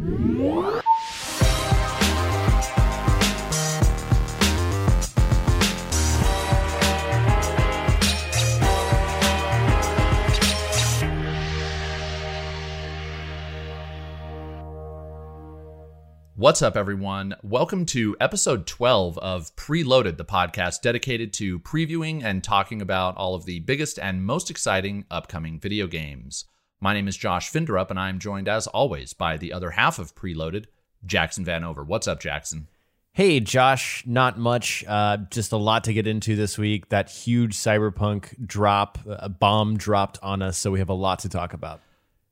What's up, everyone? Welcome to episode 12 of Preloaded, the podcast dedicated to previewing and talking about all of the biggest and most exciting upcoming video games. My name is Josh Finderup, and I'm joined, as always, by the other half of Preloaded, Jackson Vanover. What's up, Jackson? Hey, Josh, not much. Uh, just a lot to get into this week. That huge cyberpunk drop, a bomb dropped on us, so we have a lot to talk about.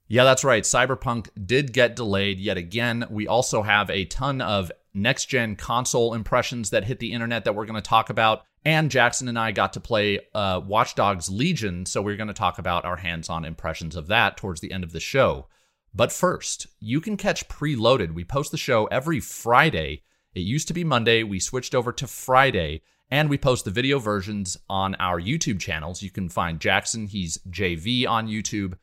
Yeah, that's right. Cyberpunk did get delayed yet again. We also have a ton of next gen console impressions that hit the internet that we're going to talk about. And Jackson and I got to play uh, Watch Dogs Legion, so we're going to talk about our hands on impressions of that towards the end of the show. But first, you can catch Preloaded. We post the show every Friday. It used to be Monday, we switched over to Friday, and we post the video versions on our YouTube channels. You can find Jackson, he's JV on YouTube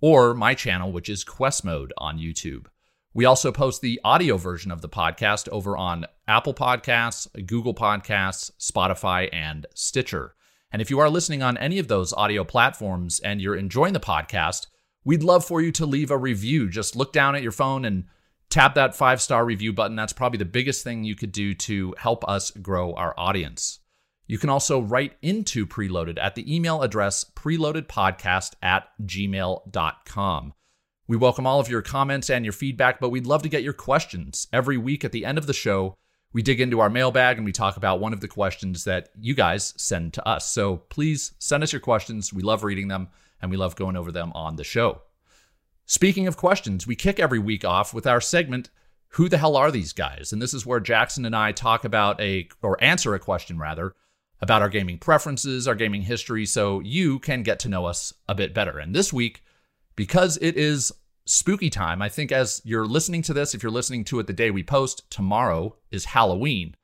or my channel, which is Quest Mode on YouTube. We also post the audio version of the podcast over on Apple Podcasts, Google Podcasts, Spotify, and Stitcher. And if you are listening on any of those audio platforms and you're enjoying the podcast, we'd love for you to leave a review. Just look down at your phone and tap that five star review button. That's probably the biggest thing you could do to help us grow our audience. You can also write into Preloaded at the email address preloadedpodcast at gmail.com. We welcome all of your comments and your feedback, but we'd love to get your questions. Every week at the end of the show, we dig into our mailbag and we talk about one of the questions that you guys send to us. So please send us your questions. We love reading them and we love going over them on the show. Speaking of questions, we kick every week off with our segment, Who the Hell Are These Guys? And this is where Jackson and I talk about a, or answer a question rather, about our gaming preferences, our gaming history, so you can get to know us a bit better. And this week, because it is spooky time, I think as you're listening to this, if you're listening to it the day we post, tomorrow is Halloween.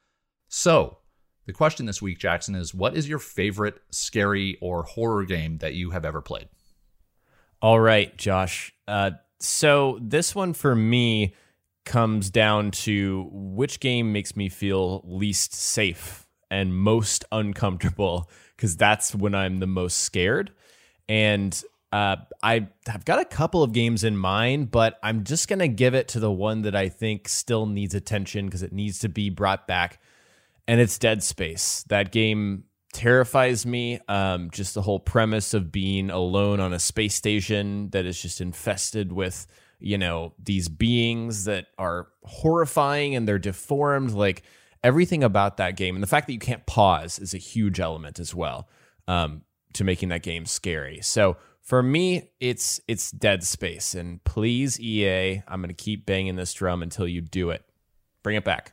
So, the question this week, Jackson, is what is your favorite scary or horror game that you have ever played? All right, Josh. Uh, so, this one for me comes down to which game makes me feel least safe and most uncomfortable because that's when I'm the most scared. And uh, I have got a couple of games in mind, but I'm just going to give it to the one that I think still needs attention because it needs to be brought back. And it's Dead Space. That game terrifies me. Um, just the whole premise of being alone on a space station that is just infested with, you know, these beings that are horrifying and they're deformed. Like, everything about that game and the fact that you can't pause is a huge element as well um, to making that game scary. So for me, it's it's Dead Space, and please EA, I'm going to keep banging this drum until you do it. Bring it back.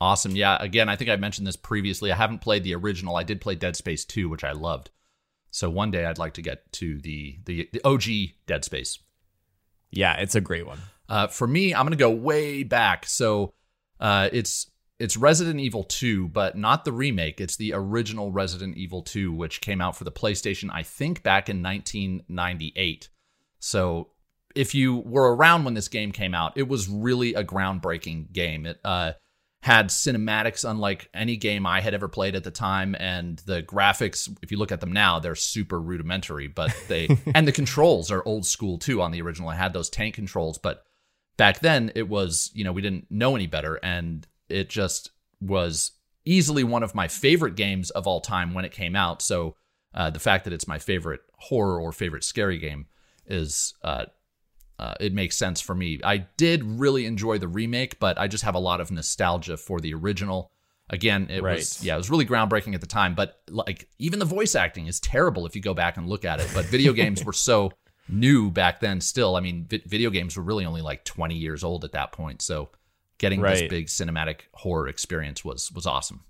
Awesome. Yeah. Again, I think I mentioned this previously. I haven't played the original. I did play Dead Space 2, which I loved. So one day I'd like to get to the the, the OG Dead Space. Yeah, it's a great one. Uh, for me, I'm going to go way back. So uh, it's it's Resident Evil 2, but not the remake. It's the original Resident Evil 2, which came out for the PlayStation, I think, back in 1998. So if you were around when this game came out, it was really a groundbreaking game. It uh, had cinematics unlike any game I had ever played at the time, and the graphics, if you look at them now, they're super rudimentary. But they and the controls are old school too. On the original, it had those tank controls, but back then it was you know we didn't know any better, and it just was easily one of my favorite games of all time when it came out. So uh, the fact that it's my favorite horror or favorite scary game is uh, uh, it makes sense for me. I did really enjoy the remake, but I just have a lot of nostalgia for the original. Again, it right. was yeah, it was really groundbreaking at the time. But like even the voice acting is terrible if you go back and look at it. But video games were so new back then. Still, I mean, vi- video games were really only like 20 years old at that point. So getting right. this big cinematic horror experience was was awesome.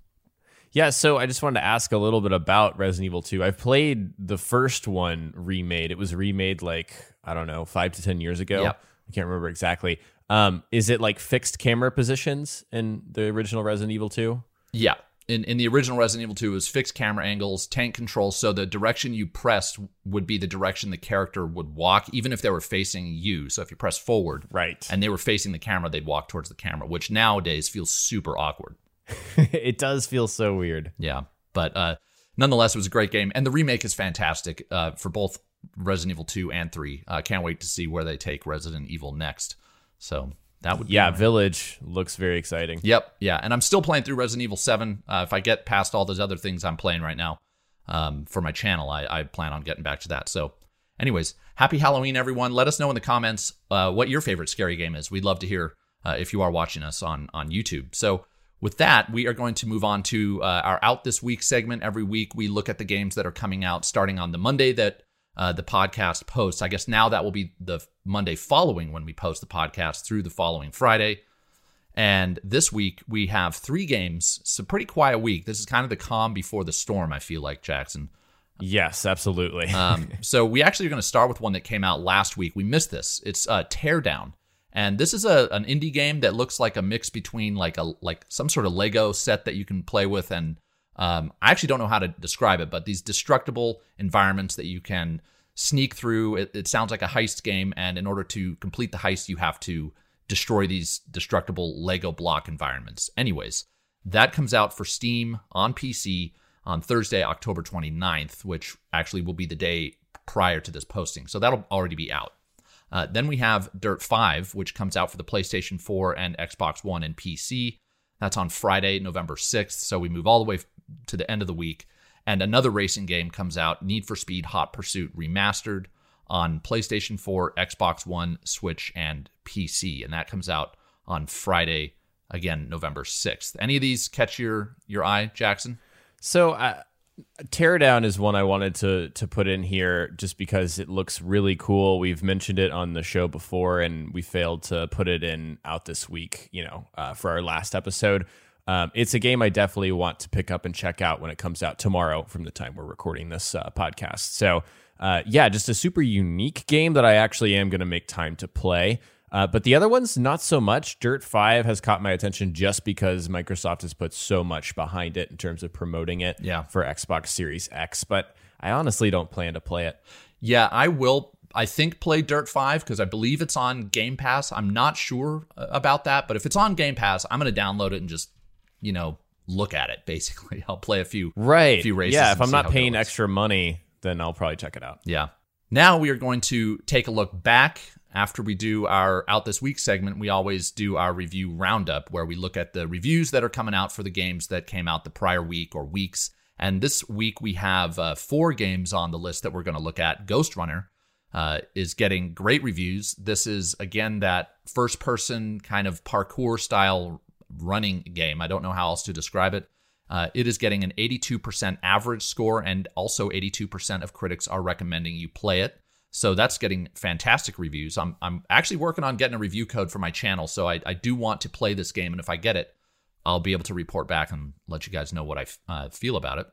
Yeah, so I just wanted to ask a little bit about Resident Evil 2. I've played the first one remade. It was remade like, I don't know, 5 to 10 years ago. Yep. I can't remember exactly. Um, is it like fixed camera positions in the original Resident Evil 2? Yeah. In, in the original Resident Evil 2, it was fixed camera angles, tank control. So the direction you pressed would be the direction the character would walk, even if they were facing you. So if you press forward Right. and they were facing the camera, they'd walk towards the camera, which nowadays feels super awkward. it does feel so weird. Yeah. But uh, nonetheless, it was a great game. And the remake is fantastic uh, for both Resident Evil 2 and 3. Uh, can't wait to see where they take Resident Evil next. So that would be Yeah, my- Village looks very exciting. Yep, yeah, and I'm still playing through Resident Evil Seven. Uh, if I get past all those other things I'm playing right now um, for my channel, I, I plan on getting back to that. So, anyways, happy Halloween, everyone! Let us know in the comments uh, what your favorite scary game is. We'd love to hear uh, if you are watching us on on YouTube. So, with that, we are going to move on to uh, our Out This Week segment. Every week, we look at the games that are coming out starting on the Monday that uh, the podcast posts. I guess now that will be the Monday following when we post the podcast through the following Friday. And this week we have three games. It's a pretty quiet week. This is kind of the calm before the storm, I feel like, Jackson. Yes, absolutely. Um, so we actually are going to start with one that came out last week. We missed this. It's uh, Teardown. And this is a an indie game that looks like a mix between like a like some sort of Lego set that you can play with and um, I actually don't know how to describe it, but these destructible environments that you can sneak through. It, it sounds like a heist game, and in order to complete the heist, you have to destroy these destructible Lego block environments. Anyways, that comes out for Steam on PC on Thursday, October 29th, which actually will be the day prior to this posting. So that'll already be out. Uh, then we have Dirt 5, which comes out for the PlayStation 4 and Xbox One and PC. That's on Friday, November 6th. So we move all the way to the end of the week. And another racing game comes out Need for Speed Hot Pursuit Remastered on PlayStation 4, Xbox One, Switch, and PC. And that comes out on Friday, again, November 6th. Any of these catch your, your eye, Jackson? So, uh, Teardown is one I wanted to to put in here just because it looks really cool. We've mentioned it on the show before, and we failed to put it in out this week. You know, uh, for our last episode. Um, it's a game I definitely want to pick up and check out when it comes out tomorrow from the time we're recording this uh, podcast. So, uh, yeah, just a super unique game that I actually am going to make time to play. Uh, but the other ones, not so much. Dirt 5 has caught my attention just because Microsoft has put so much behind it in terms of promoting it Yeah. for Xbox Series X. But I honestly don't plan to play it. Yeah, I will. I think play Dirt 5 because I believe it's on Game Pass. I'm not sure uh, about that, but if it's on Game Pass, I'm going to download it and just, you know, look at it basically. I'll play a few Right. few races yeah, if I'm not paying extra money, then I'll probably check it out. Yeah. Now we are going to take a look back after we do our Out This Week segment. We always do our review roundup where we look at the reviews that are coming out for the games that came out the prior week or weeks. And this week we have uh, four games on the list that we're going to look at. Ghost Runner uh, is getting great reviews. This is, again, that first person kind of parkour style running game. I don't know how else to describe it. Uh, it is getting an 82% average score, and also 82% of critics are recommending you play it. So that's getting fantastic reviews. I'm, I'm actually working on getting a review code for my channel, so I, I do want to play this game, and if I get it, I'll be able to report back and let you guys know what I f- uh, feel about it.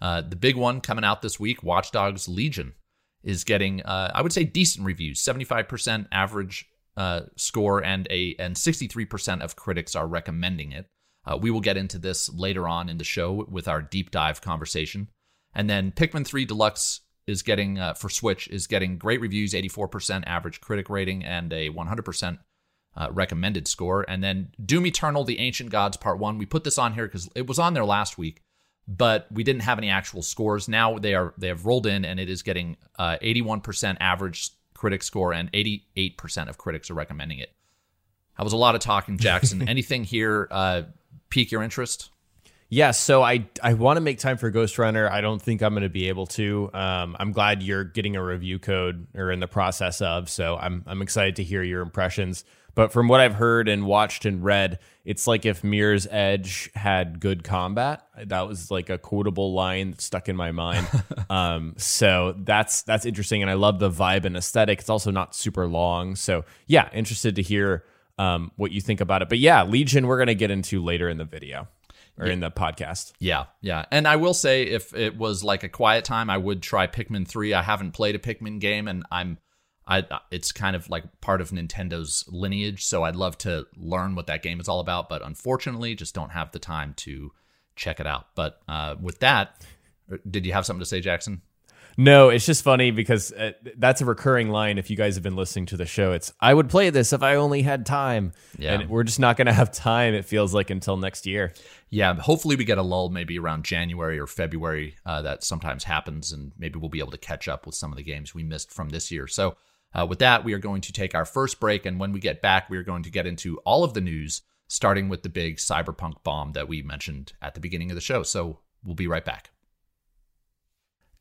Uh, the big one coming out this week, Watch Dogs Legion, is getting, uh, I would say, decent reviews. 75% average uh, score, and a and 63% of critics are recommending it. Uh, we will get into this later on in the show with our deep dive conversation. And then Pikmin 3 Deluxe is getting uh, for Switch is getting great reviews, 84% average critic rating, and a 100% uh, recommended score. And then Doom Eternal: The Ancient Gods Part One. We put this on here because it was on there last week, but we didn't have any actual scores. Now they are they have rolled in, and it is getting uh, 81% average critic score, and 88% of critics are recommending it. That was a lot of talking, Jackson. Anything here uh, pique your interest? Yeah, so I I want to make time for Ghost Runner. I don't think I'm going to be able to. Um, I'm glad you're getting a review code or in the process of. So I'm I'm excited to hear your impressions. But from what I've heard and watched and read, it's like if Mirror's Edge had good combat. That was like a quotable line that stuck in my mind. um, so that's that's interesting, and I love the vibe and aesthetic. It's also not super long. So yeah, interested to hear um, what you think about it. But yeah, Legion, we're going to get into later in the video or in the podcast. Yeah, yeah. And I will say, if it was like a quiet time, I would try Pikmin three. I haven't played a Pikmin game, and I'm, I, it's kind of like part of Nintendo's lineage. So I'd love to learn what that game is all about, but unfortunately, just don't have the time to check it out. But uh, with that, did you have something to say, Jackson? No, it's just funny because uh, that's a recurring line. If you guys have been listening to the show, it's I would play this if I only had time. Yeah. And we're just not going to have time. It feels like until next year. Yeah, hopefully we get a lull maybe around January or February. Uh, that sometimes happens, and maybe we'll be able to catch up with some of the games we missed from this year. So, uh, with that, we are going to take our first break, and when we get back, we are going to get into all of the news, starting with the big cyberpunk bomb that we mentioned at the beginning of the show. So, we'll be right back.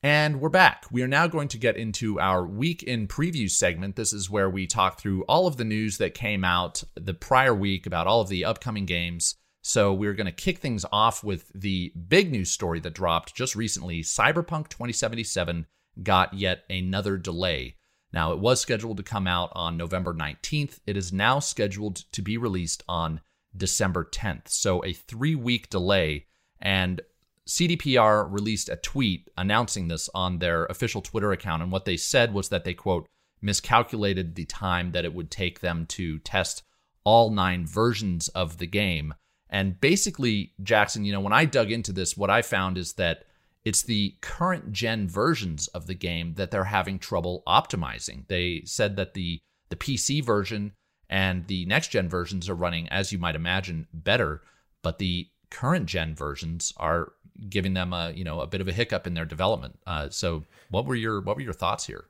And we're back. We are now going to get into our week in preview segment. This is where we talk through all of the news that came out the prior week about all of the upcoming games. So we're going to kick things off with the big news story that dropped just recently. Cyberpunk 2077 got yet another delay. Now, it was scheduled to come out on November 19th. It is now scheduled to be released on December 10th. So a three week delay. And CDPR released a tweet announcing this on their official Twitter account. And what they said was that they, quote, miscalculated the time that it would take them to test all nine versions of the game. And basically, Jackson, you know, when I dug into this, what I found is that it's the current gen versions of the game that they're having trouble optimizing. They said that the the PC version and the next gen versions are running, as you might imagine, better, but the current gen versions are giving them a you know a bit of a hiccup in their development. Uh, so what were your what were your thoughts here?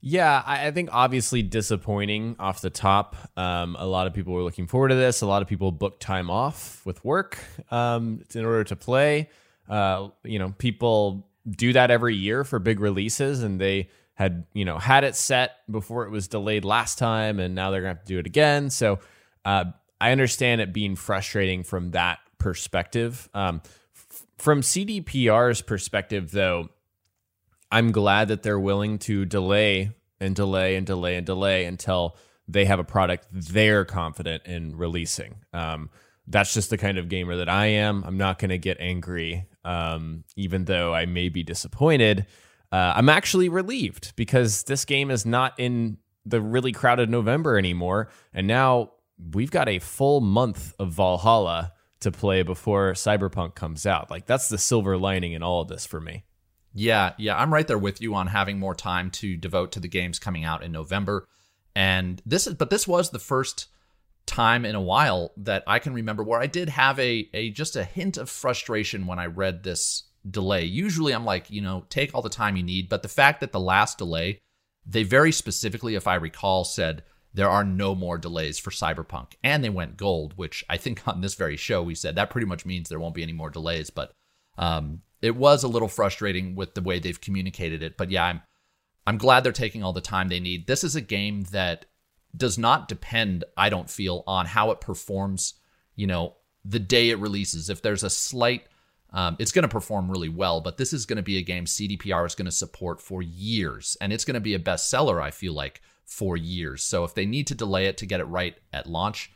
Yeah, I, think obviously disappointing off the top. Um, a lot of people were looking forward to this. A lot of people booked time off with work um, in order to play. Uh, you know, people do that every year for big releases, and they had you know had it set before it was delayed last time, and now they're gonna have to do it again. So uh, I understand it being frustrating from that perspective. Um, from CDPR's perspective, though, I'm glad that they're willing to delay and delay and delay and delay until they have a product they're confident in releasing. Um, that's just the kind of gamer that I am. I'm not going to get angry, um, even though I may be disappointed. Uh, I'm actually relieved because this game is not in the really crowded November anymore. And now we've got a full month of Valhalla to play before Cyberpunk comes out. Like that's the silver lining in all of this for me. Yeah, yeah, I'm right there with you on having more time to devote to the games coming out in November. And this is but this was the first time in a while that I can remember where I did have a a just a hint of frustration when I read this delay. Usually I'm like, you know, take all the time you need, but the fact that the last delay, they very specifically if I recall said there are no more delays for Cyberpunk. And they went gold, which I think on this very show we said that pretty much means there won't be any more delays. But um, it was a little frustrating with the way they've communicated it. But yeah, I'm I'm glad they're taking all the time they need. This is a game that does not depend, I don't feel, on how it performs. You know, the day it releases. If there's a slight um, it's going to perform really well, but this is going to be a game CDPR is going to support for years, and it's going to be a bestseller. I feel like for years. So if they need to delay it to get it right at launch,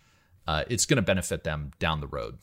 uh, it's going to benefit them down the road.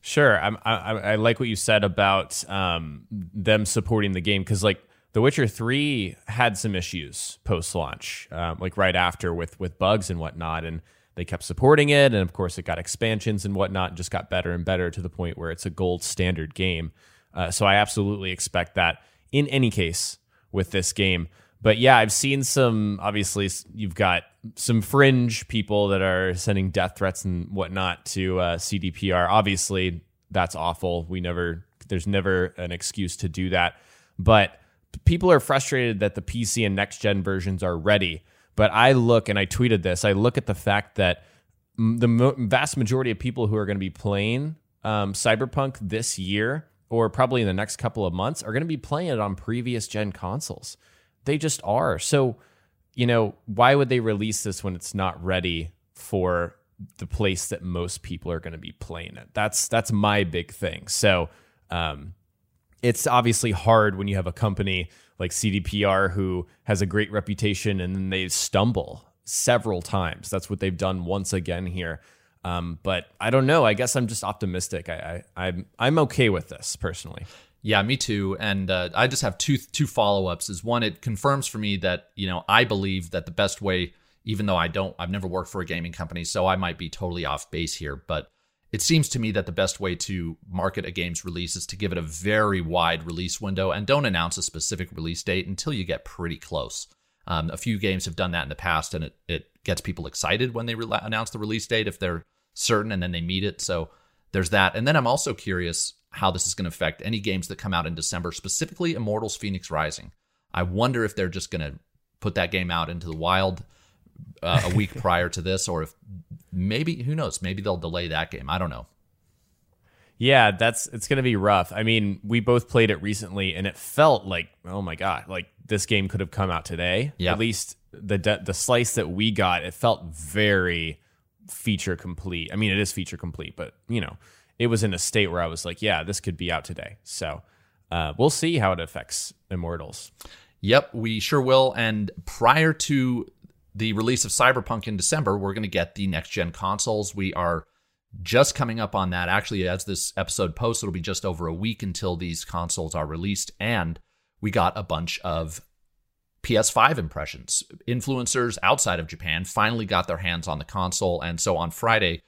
Sure, I, I like what you said about um, them supporting the game because like The Witcher Three had some issues post launch, um, like right after with with bugs and whatnot, and they kept supporting it, and of course it got expansions and whatnot, and just got better and better to the point where it's a gold standard game. Uh, so I absolutely expect that in any case with this game. But yeah, I've seen some. Obviously, you've got some fringe people that are sending death threats and whatnot to uh, CDPR. Obviously, that's awful. We never, there's never an excuse to do that. But people are frustrated that the PC and next gen versions are ready. But I look and I tweeted this. I look at the fact that the vast majority of people who are going to be playing um, Cyberpunk this year or probably in the next couple of months are going to be playing it on previous gen consoles. They just are. So, you know, why would they release this when it's not ready for the place that most people are going to be playing it? That's that's my big thing. So, um, it's obviously hard when you have a company like CDPR who has a great reputation and then they stumble several times. That's what they've done once again here. Um, but I don't know. I guess I'm just optimistic. I, I I'm I'm okay with this personally. Yeah, me too. And uh, I just have two two follow ups. Is one, it confirms for me that you know I believe that the best way, even though I don't, I've never worked for a gaming company, so I might be totally off base here, but it seems to me that the best way to market a game's release is to give it a very wide release window and don't announce a specific release date until you get pretty close. Um, a few games have done that in the past, and it, it gets people excited when they re- announce the release date if they're certain and then they meet it. So there's that. And then I'm also curious how this is going to affect any games that come out in December, specifically Immortals Phoenix Rising. I wonder if they're just going to put that game out into the wild uh, a week prior to this, or if maybe who knows, maybe they'll delay that game. I don't know. Yeah, that's it's going to be rough. I mean, we both played it recently, and it felt like, oh my god, like this game could have come out today. Yeah. At least the the slice that we got, it felt very feature complete. I mean, it is feature complete, but you know, it was in a state where I was like, yeah, this could be out today. So uh, we'll see how it affects Immortals. Yep, we sure will. And prior to the release of Cyberpunk in December, we're going to get the next gen consoles. We are just coming up on that. Actually, as this episode posts, it'll be just over a week until these consoles are released. And we got a bunch of PS5 impressions. Influencers outside of Japan finally got their hands on the console. And so on Friday,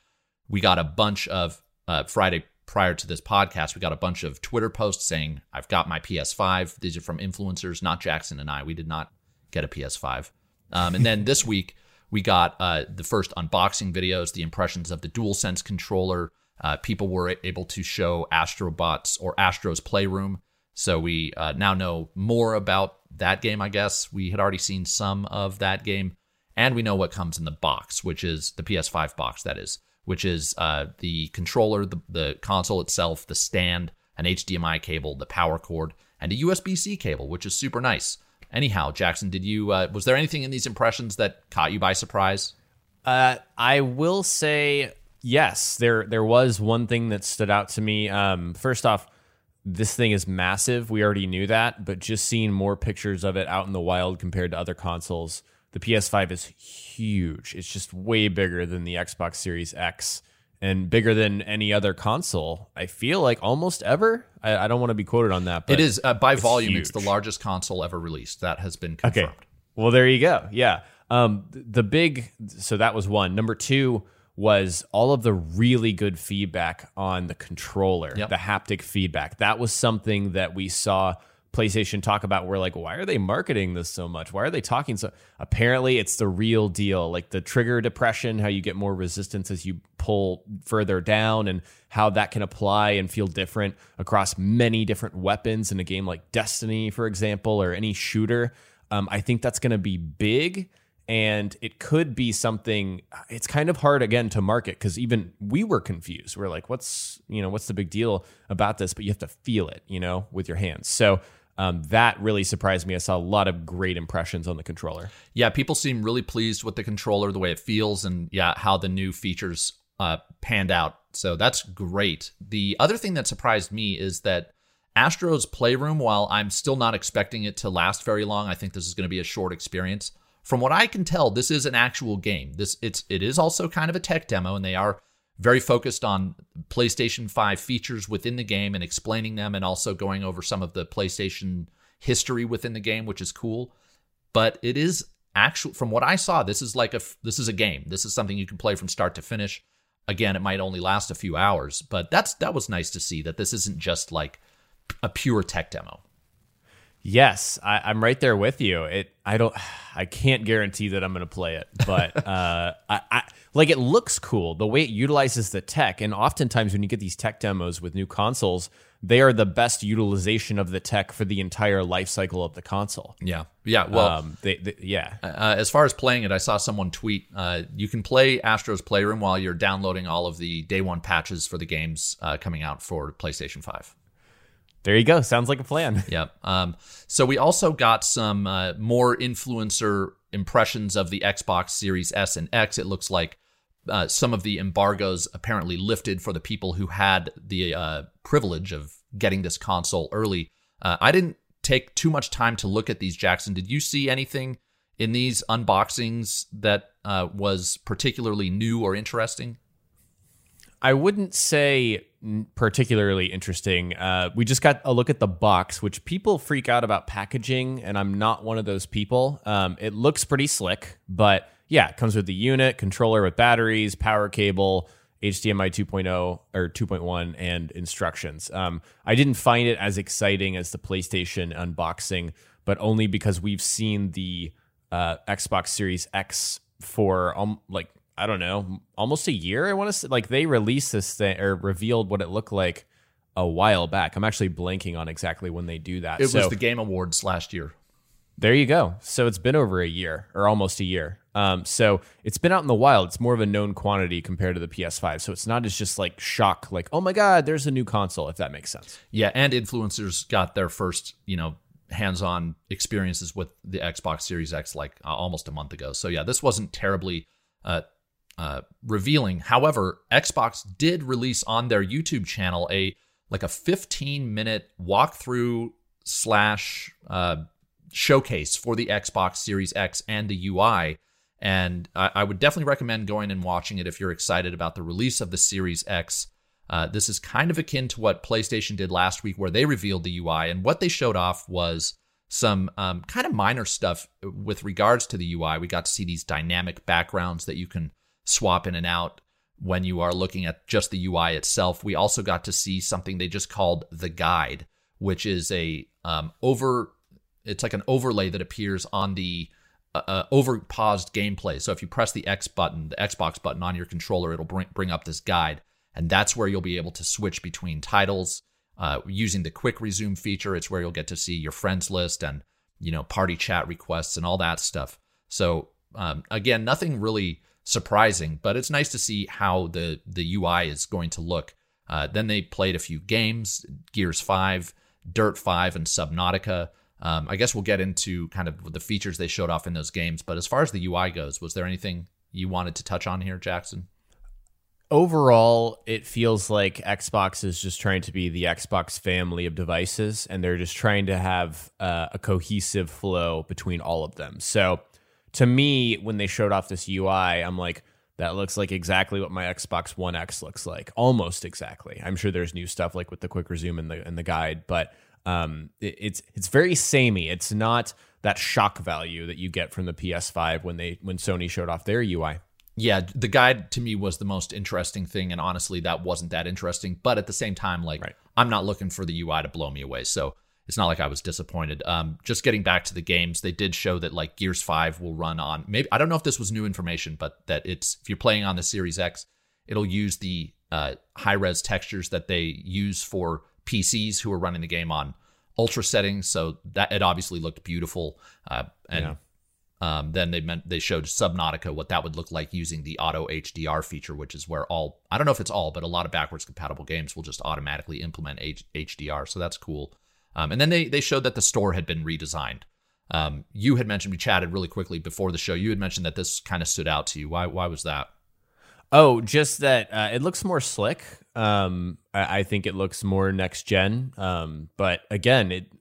we got a bunch of, uh, Friday prior to this podcast, we got a bunch of Twitter posts saying, I've got my PS5. These are from influencers, not Jackson and I. We did not get a PS5. Um, and then this week, we got uh, the first unboxing videos, the impressions of the DualSense controller. Uh, people were able to show Astrobots or Astro's Playroom. So we uh, now know more about that game, I guess. We had already seen some of that game. And we know what comes in the box, which is the PS5 box, that is, which is uh, the controller, the, the console itself, the stand, an HDMI cable, the power cord, and a USB C cable, which is super nice. Anyhow, Jackson, did you uh, was there anything in these impressions that caught you by surprise? Uh, I will say yes. There there was one thing that stood out to me. Um, first off, this thing is massive. We already knew that, but just seeing more pictures of it out in the wild compared to other consoles, the PS5 is huge. It's just way bigger than the Xbox Series X and bigger than any other console. I feel like almost ever. I, I don't want to be quoted on that. But it is uh, by it's volume. huge. It's the largest console ever released. That has been confirmed. Okay. Well, there you go. Yeah. Um, the big. So that was one. Number two was all of the really good feedback on the controller, Yep. the haptic feedback. That was something that we saw PlayStation talk about. We're like, why are they marketing this so much? Why are they talking so? Apparently, it's the real deal. Like the trigger depression, how you get more resistance as you pull further down, and how that can apply and feel different across many different weapons in a game like Destiny, for example, or any shooter. Um, I think that's going to be big and it could be something it's kind of hard again to market because even we were confused we're like what's you know what's the big deal about this but you have to feel it you know with your hands so um, that really surprised me i saw a lot of great impressions on the controller Yeah, people seem really pleased with the controller, the way it feels, and yeah, how the new features uh, panned out. So that's great. The other thing that surprised me is that Astro's Playroom, while I'm still not expecting it to last very long, I think this is going to be a short experience. From what I can tell, this is an actual game. This it's it is also kind of a tech demo, and they are very focused on PlayStation 5 features within the game and explaining them and also going over some of the PlayStation history within the game, which is cool. But it is actual from what I saw, this is like a this is a game. This is something you can play from start to finish. Again, it might only last a few hours, but that's that was nice to see that this isn't just like a pure tech demo. Yes I, i'm right there with you it i don't i can't guarantee that i'm going to play it but uh I, I like it looks cool the way it utilizes the tech and oftentimes when you get these tech demos with new consoles they are the best utilization of the tech for the entire life cycle of the console Yeah, yeah. Well, um they, they yeah uh, as far as playing it, I saw someone tweet uh, you can play Astro's Playroom while you're downloading all of the day one patches for the games uh, coming out for PlayStation Five. There you go. Sounds like a plan. Yep. Um, so we also got some uh, more influencer impressions of the Xbox Series S and X. It looks like uh, some of the embargoes apparently lifted for the people who had the uh, privilege of getting this console early. Uh, I didn't take too much time to look at these, Jackson. Did you see anything in these unboxings that uh, was particularly new or interesting? I wouldn't say particularly interesting. Uh, we just got a look at the box, which people freak out about packaging, and I'm not one of those people. Um, it looks pretty slick, but yeah, it comes with the unit, controller with batteries, power cable, HDMI 2.0 or 2.1 and instructions. Um, I didn't find it as exciting as the PlayStation unboxing, but only because we've seen the uh, Xbox Series X for um, like I don't know, almost a year. I want to say like they released this thing or revealed what it looked like a while back. I'm actually blanking on exactly when they do that. It so, was the Game Awards last year. There you go. So it's been over a year or almost a year. Um, so it's been out in the wild. It's more of a known quantity compared to the PS5. So it's not as just like shock, like, oh my God, there's a new console, if that makes sense. Yeah. And influencers got their first, you know, hands on experiences with the Xbox Series X like uh, almost a month ago. So yeah, this wasn't terribly uh, uh, revealing. However, Xbox did release on their YouTube channel a like a 15 minute walkthrough slash uh, showcase for the Xbox Series X and the UI. And I, I, would definitely recommend going and watching it if you're excited about the release of the Series X. Uh, this is kind of akin to what PlayStation did last week, where they revealed the UI. And what they showed off was some um, kind of minor stuff with regards to the UI. We got to see these dynamic backgrounds that you can swap in and out when you are looking at just the UI itself. We also got to see something they just called the guide, which is a um, over it's like an overlay that appears on the uh, uh, over paused gameplay. So if you press the X button, the Xbox button on your controller, it'll bring bring up this guide, and that's where you'll be able to switch between titles uh, using the quick resume feature. It's where you'll get to see your friends list and you know party chat requests and all that stuff. So um, again, nothing really surprising, but it's nice to see how the the UI is going to look. Uh, then they played a few games, Gears Five, Dirt Five, and Subnautica. Um, I guess we'll get into kind of the features they showed off in those games. But as far as the UI goes, was there anything you wanted to touch on here, Jackson? Overall, it feels like Xbox is just trying to be the Xbox family of devices, and they're just trying to have uh, a cohesive flow between all of them. So, to me, when they showed off this UI, I'm like, that looks like exactly what my Xbox One X looks like, almost exactly. I'm sure there's new stuff like with the quick resume and the and the guide, but um, it, it's it's very samey. It's not that shock value that you get from the PS5 when they when Sony showed off their UI. Yeah, the guide to me was the most interesting thing, and honestly, that wasn't that interesting. But at the same time, like right. I'm not looking for the UI to blow me away, so it's not like I was disappointed. Um, just getting back to the games, they did show that like Gears Five will run on maybe I don't know if this was new information, but that it's if you're playing on the Series X, it'll use the uh, high res textures that they use for PCs who are running the game on ultra settings. So that it obviously looked beautiful. Uh, and yeah. um, then they meant they showed Subnautica what that would look like using the auto HDR feature, which is where all I don't know if it's all, but a lot of backwards compatible games will just automatically implement H- HDR. So that's cool. Um, and then they they showed that the store had been redesigned. Um, you had mentioned we chatted really quickly before the show. You had mentioned that this kind of stood out to you. Why why was that? Oh, just that uh, it looks more slick. Um, I, I, think it looks more next gen. Um, but again, it,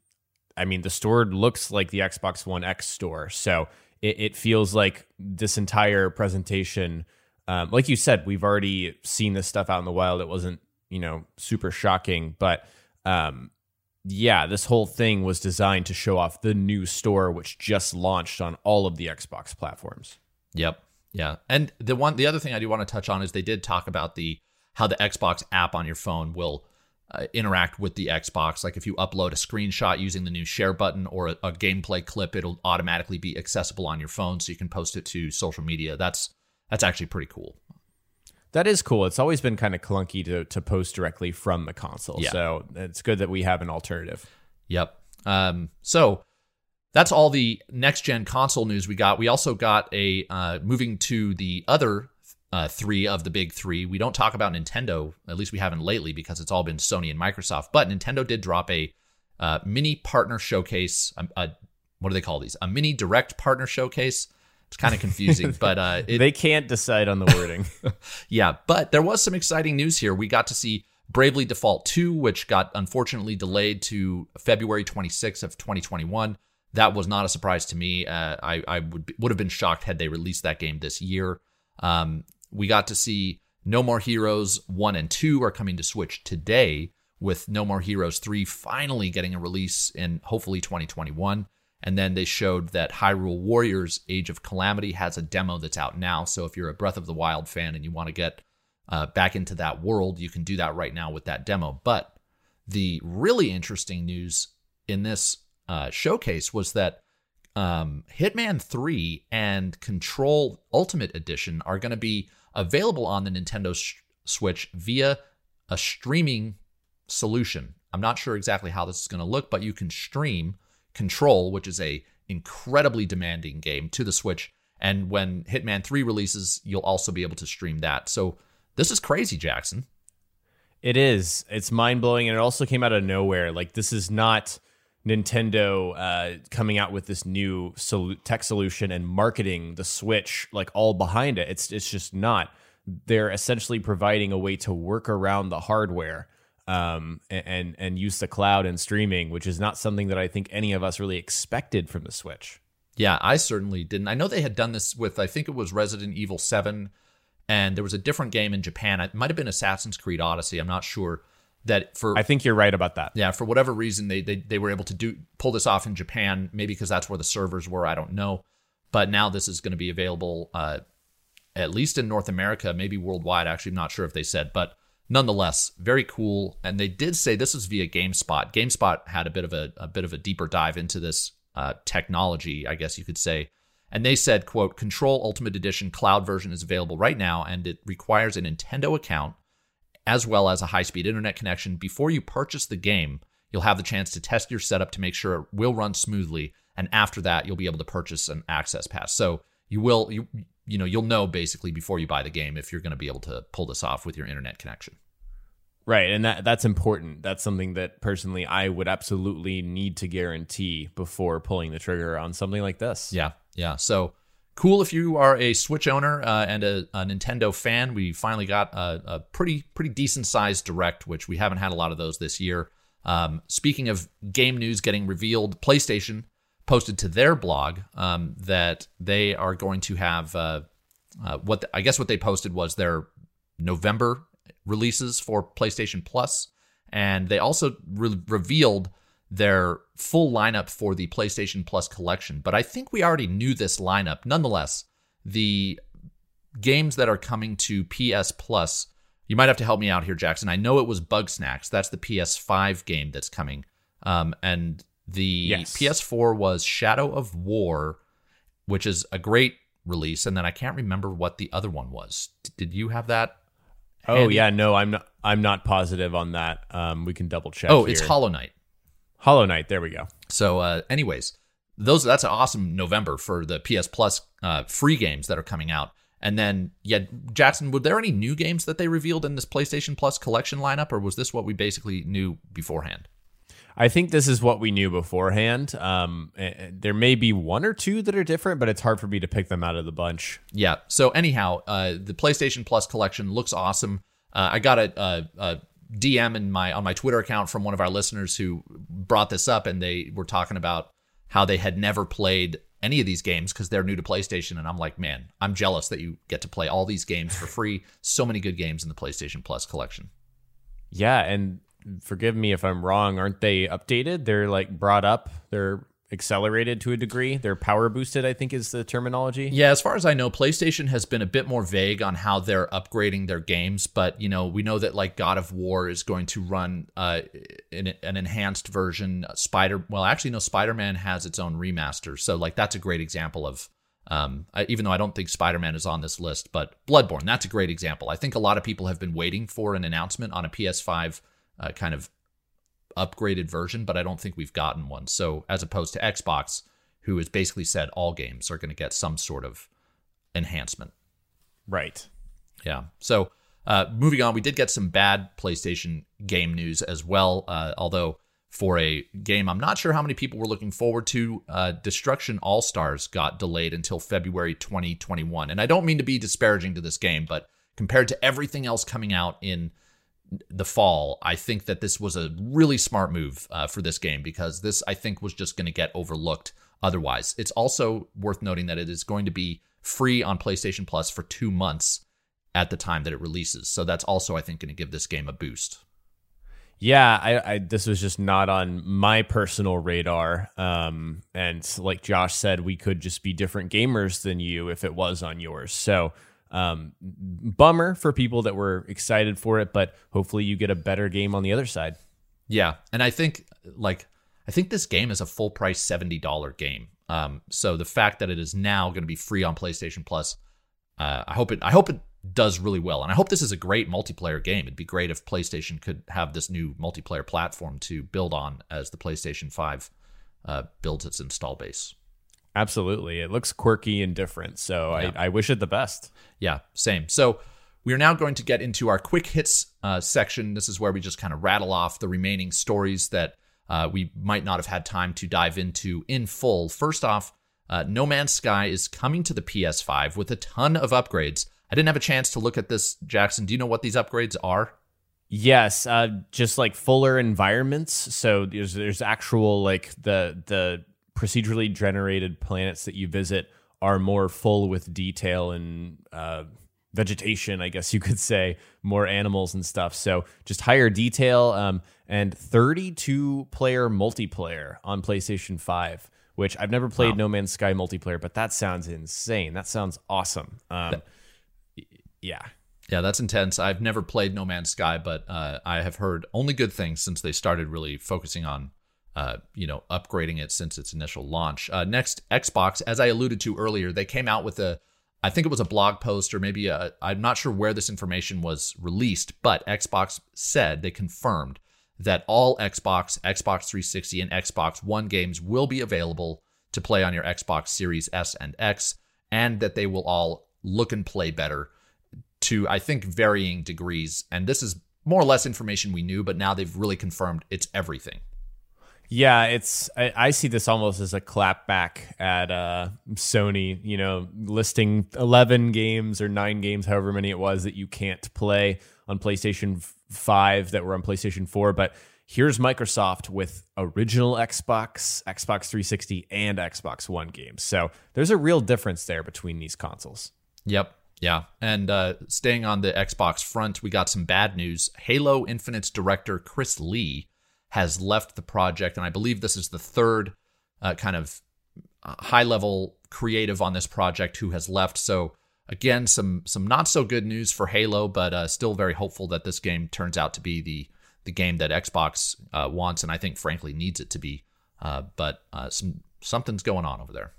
I mean, the store looks like the Xbox One X store, so it, it feels like this entire presentation. Um, like you said, we've already seen this stuff out in the wild. It wasn't, you know, super shocking, but um, yeah, this whole thing was designed to show off the new store, which just launched on all of the Xbox platforms. Yep. Yeah. And the one the other thing I do want to touch on is they did talk about the how the Xbox app on your phone will uh, interact with the Xbox. Like if you upload a screenshot using the new share button or a, a, gameplay clip, it'll automatically be accessible on your phone so you can post it to social media. That's that's actually pretty cool. That is cool. It's always been kind of clunky to to post directly from the console. Yeah. So it's good that we have an alternative. Yep. Um, so that's all the next gen console news we got. We also got a uh, moving to the other uh, three of the big three. We don't talk about Nintendo, at least we haven't lately, because it's all been Sony and Microsoft. But Nintendo did drop a uh, mini partner showcase. A, a, what do they call these? A mini direct partner showcase. It's kind of confusing, but uh, it, they can't decide on the wording. yeah, but there was some exciting news here. We got to see Bravely Default 2, which got unfortunately delayed to February 26th of 2021 that was not a surprise to me. Uh, I, I would would have been shocked had they released that game this year. Um, we got to see No More Heroes one and two are coming to Switch today, with No More Heroes three finally getting a release in hopefully 2021. And then they showed that Hyrule Warriors Age of Calamity has a demo that's out now. So if you're a Breath of the Wild fan and you want to get uh, back into that world. You can do that right now with that demo. But the really interesting news in this uh, showcase was that um, Hitman 3 and Control Ultimate Edition are going to be available on the Nintendo sh- Switch via a streaming solution. I'm not sure exactly how this is going to look, but you can stream Control, which is a incredibly demanding game, to the Switch. And when Hitman 3 releases, you'll also be able to stream that. So this is crazy, Jackson. It is. It's mind blowing, and it also came out of nowhere. Like this is not Nintendo uh, coming out with this new sol- tech solution and marketing the Switch like all behind it. It's it's just not. They're essentially providing a way to work around the hardware um, and and use the cloud and streaming, which is not something that I think any of us really expected from the Switch. Yeah, I certainly didn't. I know they had done this with I think it was Resident Evil Seven, and there was a different game in Japan. It might have been Assassin's Creed Odyssey. I'm not sure that for I think you're right about that. yeah for whatever reason they they, they were able to do pull this off in Japan. Maybe because that's where the servers were. I don't know. But now this is going to be available uh, at least in North America, maybe worldwide. Actually, I'm not sure if they said, but nonetheless, very cool. And they did say this is via GameSpot. GameSpot had a bit of a, a bit of a deeper dive into this uh, technology, I guess you could say. And they said, quote, Control Ultimate Edition cloud version is available right now, and it requires a Nintendo account as well as a high speed internet connection. Before you purchase the game, you'll have the chance to test your setup to make sure it will run smoothly. And after that, you'll be able to purchase an access pass. So you will, you, you know, you'll know basically before you buy the game if you're going to be able to pull this off with your internet connection. Right, and that that's important. That's something that personally I would absolutely need to guarantee before pulling the trigger on something like this. Yeah, yeah. So cool if you are a Switch owner uh, and a, a, Nintendo fan. We finally got a, a, pretty pretty decent sized direct, which we haven't had a lot of those this year. Um, speaking of game news getting revealed, PlayStation posted to their blog um, that they are going to have uh, uh, what the, I guess what they posted was their November releases for PlayStation Plus, and they also re- revealed their full lineup for the PlayStation Plus collection. But I think we already knew this lineup. Nonetheless, the games that are coming to PS Plus, you might have to help me out here, Jackson. I know it was Bugsnax. That's the PS5 game that's coming. Um, and the Yes. PS4 was Shadow of War, which is a great release. And then I can't remember what the other one was. D- Did you have that? Oh handy? yeah, no, I'm not. I'm not positive on that. Um, we can double check. Oh, it's. Hollow Knight. Hollow Knight. There we go. So, uh, anyways, those that's an awesome November for the PS Plus uh, free games that are coming out. And then, yeah, Jackson, were there any new games that they revealed in this PlayStation Plus collection lineup, or was this what we basically knew beforehand? I think this is what we knew beforehand. Um, eh, eh, there may be one or two that are different, but it's hard for me to pick them out of the bunch. Yeah. So anyhow, uh, the PlayStation Plus collection looks awesome. Uh, I got a, a, a DM in my on my Twitter account from one of our listeners who brought this up, and they were talking about how they had never played any of these games because they're new to PlayStation. And I'm like, man, I'm jealous that you get to play all these games for free. So many good games in the PlayStation Plus collection. Yeah, and forgive me if I'm wrong. Aren't they updated? They're like brought up. They're accelerated to a degree. They're power boosted. I think is the terminology. Yeah, as far as I know, PlayStation has been a bit more vague on how they're upgrading their games, but you know, we know that like God of War is going to run uh, an, an enhanced version. Spider, well, actually, no, Spider Man has its own remaster, so like that's a great example of. Um, I, even though I don't think Spider Man is on this list, but Bloodborne, that's a great example. I think a lot of people have been waiting for an announcement on a PS5 uh, kind of upgraded version, but I don't think we've gotten one. So, as opposed to Xbox, who has basically said all games are going to get some sort of enhancement. Right. Yeah. So, uh, moving on, we did get some bad PlayStation game news as well. Uh, although for a game, I'm not sure how many people were looking forward to. Uh, Destruction All Stars got delayed until February 2021, and I don't mean to be disparaging to this game, but compared to everything else coming out in the fall, I think that this was a really smart move uh, for this game because this, I think, was just going to get overlooked otherwise. It's also worth noting that it is going to be free on PlayStation Plus for two months at the time that it releases. So that's also, I think, going to give this game a boost. Yeah, I, I this was just not on my personal radar. Um, and like Josh said, we could just be different gamers than you if it was on yours. So um, bummer for people that were excited for it, but hopefully you get a better game on the other side. Yeah, and I think like I think this game is a full price seventy dollar game. Um, so the fact that it is now going to be free on PlayStation Plus, uh, I hope it. I hope it does really well, and I hope this is a great multiplayer game. It'd be great if PlayStation could have this new multiplayer platform to build on as the PlayStation Five uh, builds its install base. Absolutely. It looks quirky and different. So yeah. I, I, wish it the best. Yeah, same. So we are now going to get into our quick hits uh, section. This is where we just kind of rattle off the remaining stories that uh, we might not have had time to dive into in full. First off, uh, No Man's Sky is coming to the PS5 with a ton of upgrades. I didn't have a chance to look at this, Jackson. Do you know what these upgrades are? Yes, uh, just like fuller environments. So there's there's actual like the the procedurally generated planets that you visit are more full with detail and uh, vegetation, I guess you could say, more animals and stuff. So just higher detail um, and 32 player multiplayer on PlayStation 5, which I've never played wow. No Man's Sky multiplayer, but that sounds insane. That sounds awesome. Um, that, yeah. Yeah, that's intense. I've never played No Man's Sky, but uh, I have heard only good things since they started really focusing on uh, you know, upgrading it since its initial launch. Uh, next, Xbox, as I alluded to earlier, they came out with a, I think it was a blog post or maybe I'm not sure where this information was released, but Xbox said they confirmed that all Xbox, Xbox 360, and Xbox One games will be available to play on your Xbox Series S and X, and that they will all look and play better to, I think, varying degrees. And this is more or less information we knew, but now they've really confirmed it's everything. Yeah, it's I, I, see this almost as a clapback at uh, Sony, you know, listing 11 games or 9 games however many it was that you can't play on PlayStation 5 that were on PlayStation 4, but here's Microsoft with original Xbox, Xbox 360 and Xbox One games. So, there's a real difference there between these consoles. Yep. Yeah. And uh, staying on the Xbox front, we got some bad news. Halo Infinite's director Chris Lee has left the project, and I believe this is the third uh, kind of uh, high level creative on this project who has left. So again, some some not so good news for Halo, but uh, still very hopeful that this game turns out to be the the game that Xbox uh, wants, and I think frankly needs it to be. Uh, but uh, some something's going on over there.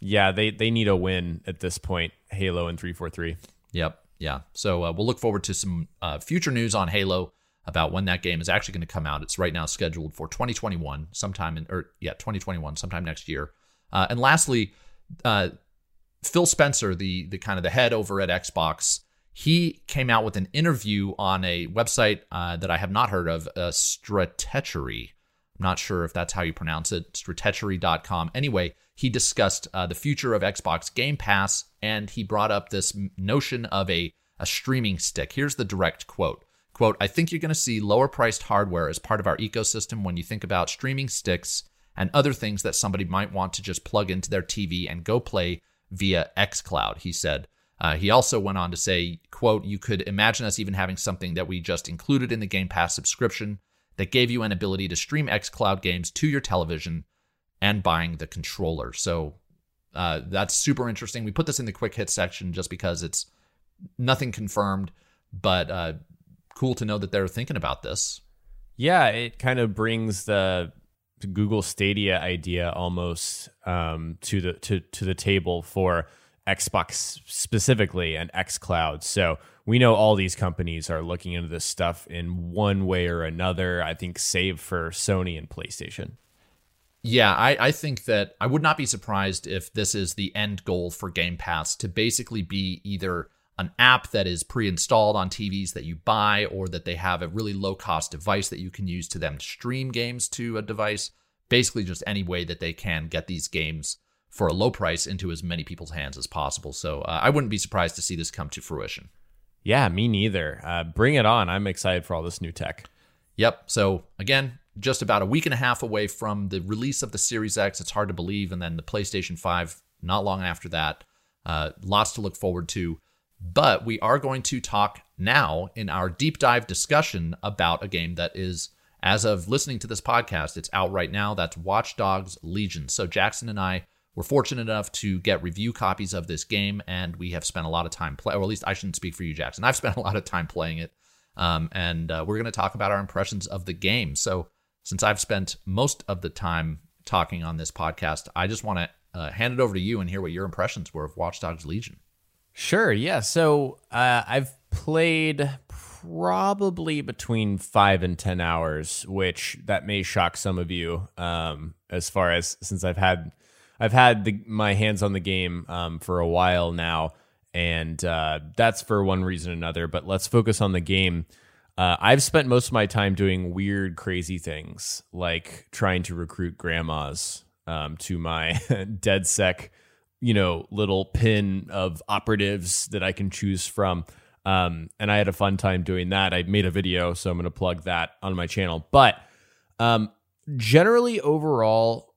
Yeah, they they need a win at this point. Halo and three four three. Yep. Yeah. So we'll look forward to some future news on Halo about when that game is actually going to come out. It's right now scheduled for 2021, sometime in, or yeah, 2021, sometime next year. Uh, and lastly, uh, Phil Spencer, the the kind of the head over at Xbox, he came out with an interview on a website uh, that I have not heard of, uh, Stratechery. I'm not sure if that's how you pronounce it, stratechery.com. Anyway, he discussed uh, the future of Xbox Game Pass, and he brought up this notion of a a streaming stick. Here's the direct quote. Quote, I think you're going to see lower priced hardware as part of our ecosystem when you think about streaming sticks and other things that somebody might want to just plug into their TV and go play via xCloud, he said. Uh, he also went on to say, quote, you could imagine us even having something that we just included in the Game Pass subscription that gave you an ability to stream xCloud games to your television and buying the controller. So uh, that's super interesting. We put this in the quick hit section just because it's nothing confirmed, but uh, cool to know that they're thinking about this. Yeah, it kind of brings the Google Stadia idea almost um, to the to to the table for Xbox specifically and XCloud. So we know all these companies are looking into this stuff in one way or another. I think, save for Sony and PlayStation. Yeah, I, I think that I would not be surprised if this is the end goal for Game Pass to basically be either an app that is pre-installed on TVs that you buy or that they have a really low cost device that you can use to them stream games to a device. Basically just any way that they can get these games for a low price into as many people's hands as possible. So uh, i wouldn't be surprised to see this come to fruition. Yeah me neither. Uh, bring it on. I'm excited for all this new tech. Yep. So again just about a week and a half away from the release of the series x. It's hard to believe. And then the playstation 5 not long after that. Uh, lots to look forward to but we are going to talk now in our deep dive discussion about a game that is, as of listening to this podcast, it's out right now. That's Watch Dogs Legion. So Jackson and I we're fortunate enough to get review copies of this game, and we have spent a lot of time play, or at least I shouldn't speak for you, Jackson. I've spent a lot of time playing it, um, and uh, we're going to talk about our impressions of the game. So, since I've spent most of the time talking on this podcast, I just want to uh, hand it over to you and hear what your impressions were of Watch Dogs Legion. Sure. Yeah. So uh, I've played probably between five and ten hours, which that may shock some of you. Um, as far as since I've had I've had the, my hands on the game um, for a while now, and uh, that's for one reason or another. But let's focus on the game. Uh, I've spent most of my time doing weird, crazy things like trying to recruit grandmas um, to my DedSec, you know, little pin of operatives that I can choose from. Um, and I had a fun time doing that. I made a video, so I'm going to plug that on my channel. But um, generally, overall,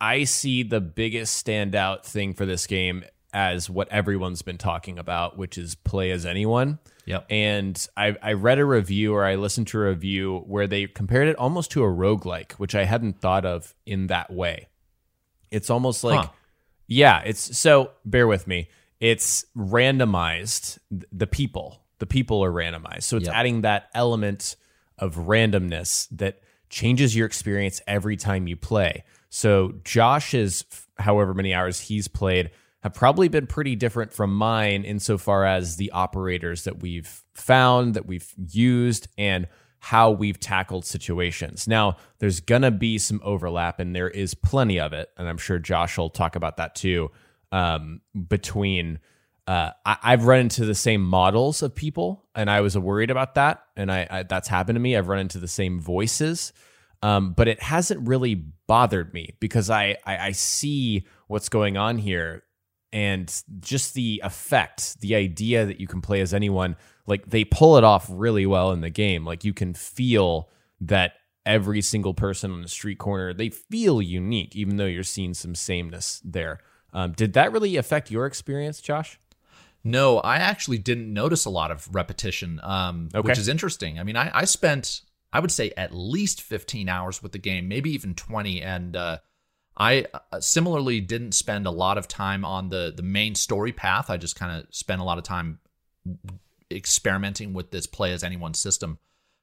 I see the biggest standout thing for this game as what everyone's been talking about, which is play as anyone. Yep. And I, I read a review or I listened to a review where they compared it almost to a roguelike, which I hadn't thought of in that way. It's almost like, huh. Yeah, it's so bear with me. It's randomized, the people, the people are randomized. So it's yep. adding that element of randomness that changes your experience every time you play. So Josh's, however many hours he's played, have probably been pretty different from mine insofar as the operators that we've found, that we've used, and how we've tackled situations. Now, there's going to be some overlap, and there is plenty of it. And I'm sure Josh will talk about that too. Um, between, uh, I, have run into the same models of people, and I was worried about that. And I, I that's happened to me. I've run into the same voices um, but it hasn't really bothered me because I, I, I see what's going on here and just the effect, the idea that you can play as anyone, like they pull it off really well in the game. Like you can feel that every single person on the street corner, they feel unique, even though you're seeing some sameness there. Um, did that really affect your experience, Josh? No, I actually didn't notice a lot of repetition, um, okay. which is interesting. I mean, I, I spent I would say at least 15 hours with the game, maybe even 20. And uh, I uh, similarly didn't spend a lot of time on the the main story path. I just kind of spent a lot of time experimenting with this play as anyone system.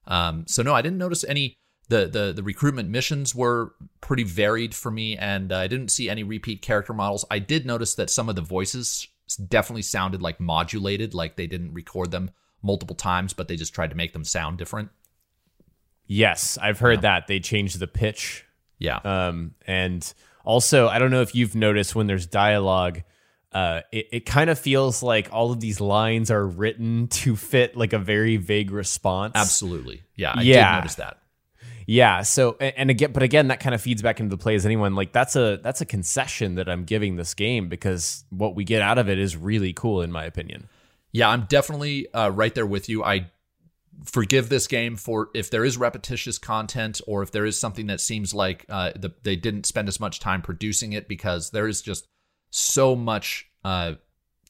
Um, so no, I didn't notice any. The, the the recruitment missions were pretty varied for me, and I didn't see any repeat character models. I did notice that some of the voices definitely sounded like modulated, like they didn't record them multiple times, but they just tried to make them sound different. Yes, I've heard yeah. that they changed the pitch. Yeah. Um, and also, I don't know if you've noticed when there's dialogue, uh, it, it kind of feels like all of these lines are written to fit like a very vague response. Absolutely. Yeah. I yeah. did notice that. Yeah. So and again, but again, that kind of feeds back into the play as anyone. Like that's a that's a concession that I'm giving this game because what we get out of it is really cool in my opinion. Yeah, I'm definitely uh, right there with you. I forgive this game for if there is repetitious content or if there is something that seems like uh, the, they didn't spend as much time producing it because there is just so much uh,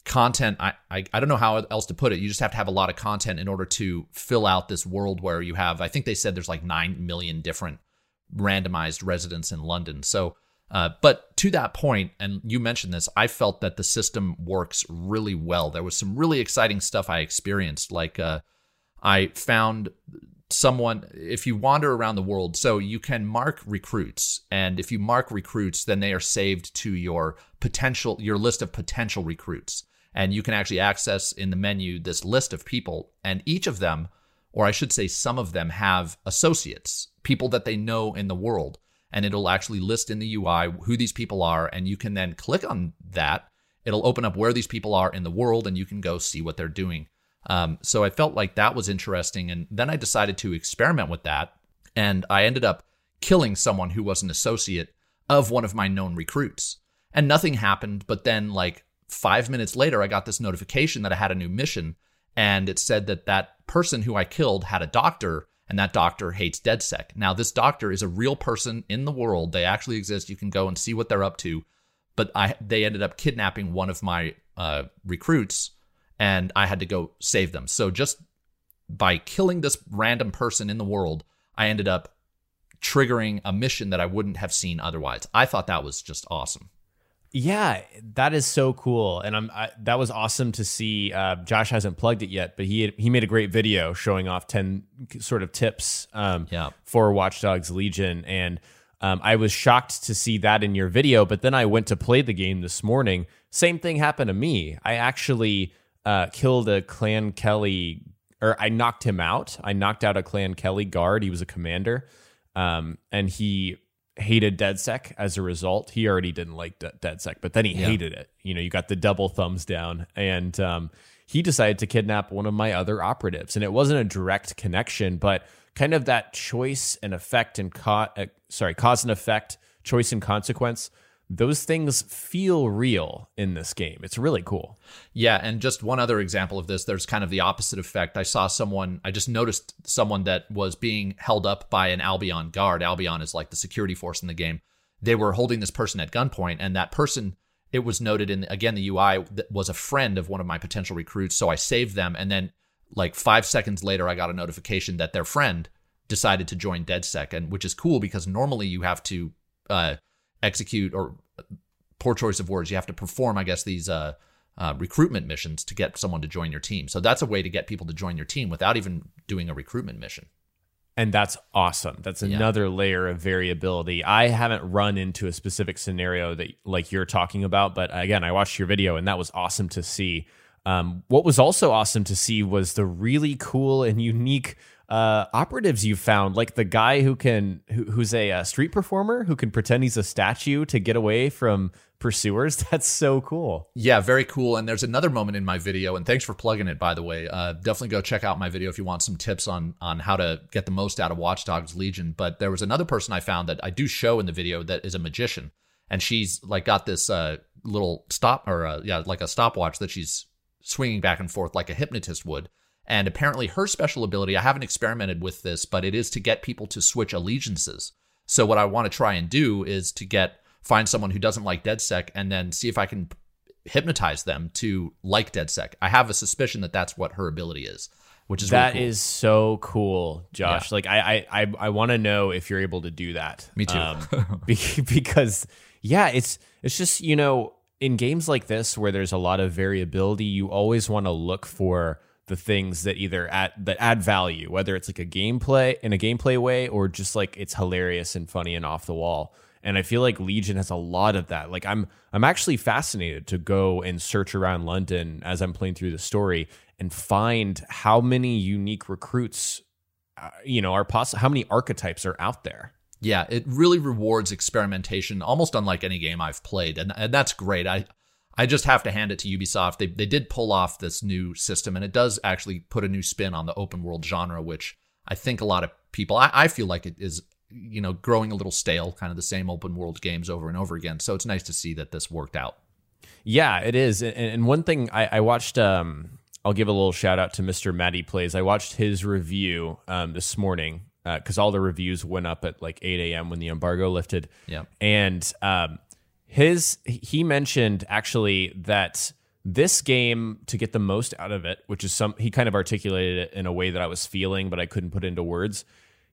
content. I, I, I don't know how else to put it. You just have to have a lot of content in order to fill out this world where you have. I think they said there's like nine million different randomized residents in London. So. Uh, but to that point, and you mentioned this, I felt that the system works really well. There was some really exciting stuff I experienced, like uh, I found someone if you wander around the world so you can mark recruits and if you mark recruits then they are saved to your potential your list of potential recruits. And you can actually access in the menu this list of people and each of them or I should say some of them have associates people that they know in the world. And it'll actually list in the UI who these people are and you can then click on that. It'll open up where these people are in the world and you can go see what they're doing um, so I felt like that was interesting. And then I decided to experiment with that. And I ended up killing someone who was an associate of one of my known recruits. And nothing happened. But then, like five minutes later, I got this notification that I had a new mission. And it said that that person who I killed had a doctor, and that doctor hates DedSec. Now, this doctor is a real person in the world. They actually exist. You can go and see what they're up to. But I, they ended up kidnapping one of my uh, recruits and I had to go save them. So just by killing this random person in the world, I ended up triggering a mission that I wouldn't have seen otherwise. I thought that was just awesome. Yeah, that is so cool, and I'm I, that was awesome to see. Uh, Josh hasn't plugged it yet, but he had, he made a great video showing off ten sort of tips um, Yeah. for Watchdogs Legion, and um, I was shocked to see that in your video. But then I went to play the game this morning. Same thing happened to me. I actually uh, killed a Clan Kelley, or I knocked him out. I knocked out a Clan Kelley guard. He was a commander, um, and he hated DedSec as a result. He already didn't like De- DedSec, but then he Yeah. hated it. You know, you got the double thumbs down, and um, he decided to kidnap one of my other operatives. And it wasn't a direct connection, but kind of that choice and effect and co- uh, sorry, cause and effect, choice and consequence. Those things feel real in this game. It's really cool. Yeah, and just one other example of this, there's kind of the opposite effect. I saw someone, I just noticed someone that was being held up by an Albion guard. Albion is like the security force in the game. They were holding this person at gunpoint, and that person, it was noted in, again, the UI, was a friend of one of my potential recruits. So I saved them, and then like five seconds later, I got a notification that their friend decided to join DedSec, and which is cool because normally you have to uh, execute or poor choice of words. You have to perform, I guess, these uh, uh, recruitment missions to get someone to join your team. So that's a way to get people to join your team without even doing a recruitment mission. And that's awesome. That's Yeah. another layer of variability. I haven't run into a specific scenario that like you're talking about, but again, I watched your video and that was awesome to see. Um, what was also awesome to see was the really cool and unique uh, operatives you found, like the guy who can who, who's a, uh street performer who can pretend he's a statue to get away from pursuers. That's so cool. Yeah, very cool. And there's another moment in my video, and thanks for plugging it, by the way. Uh, definitely go check out my video if you want some tips on on how to get the most out of Watchdogs Legion. But there was another person I found that I do show in the video that is a magician, and she's like got this uh, little stop or uh, yeah, like a stopwatch that she's swinging back and forth like a hypnotist would. And apparently, her special ability, I haven't experimented with this, but it is to get people to switch allegiances. So, what I want to try and do is to get find someone who doesn't like DedSec and then see if I can hypnotize them to like DedSec. I have a suspicion that that's what her ability is, which is That really is so cool, Josh. Like I I I, I want to know if you're able to do that. Me too. Um, because yeah, it's it's just you know in games like this where there's a lot of variability, you always want to look for the things that either add that add value, whether it's like a gameplay in a gameplay way or just like it's hilarious and funny and off the wall. And I feel like Legion has a lot of that. Like I'm I'm actually fascinated to go and search around London as I'm playing through the story and find how many unique recruits uh, you know are possible how many archetypes are out there. Yeah, it really rewards experimentation, almost unlike any game I've played, and and that's great. I I just have to hand it to Ubisoft. They they did pull off this new system, and it does actually put a new spin on the open world genre, which I think a lot of people. I, I feel like it is you know growing a little stale, kind of the same open world games over and over again. So it's nice to see that this worked out. Yeah, it is. And, and one thing I, I watched, um, I'll give a little shout out to Mr. Matty Plays. I watched his review um, this morning because all the reviews went up at like 8 a.m. when the embargo lifted. Yeah. And um, his he mentioned actually that this game to get the most out of it, which is some he kind of articulated it in a way that I was feeling, but I couldn't put into words.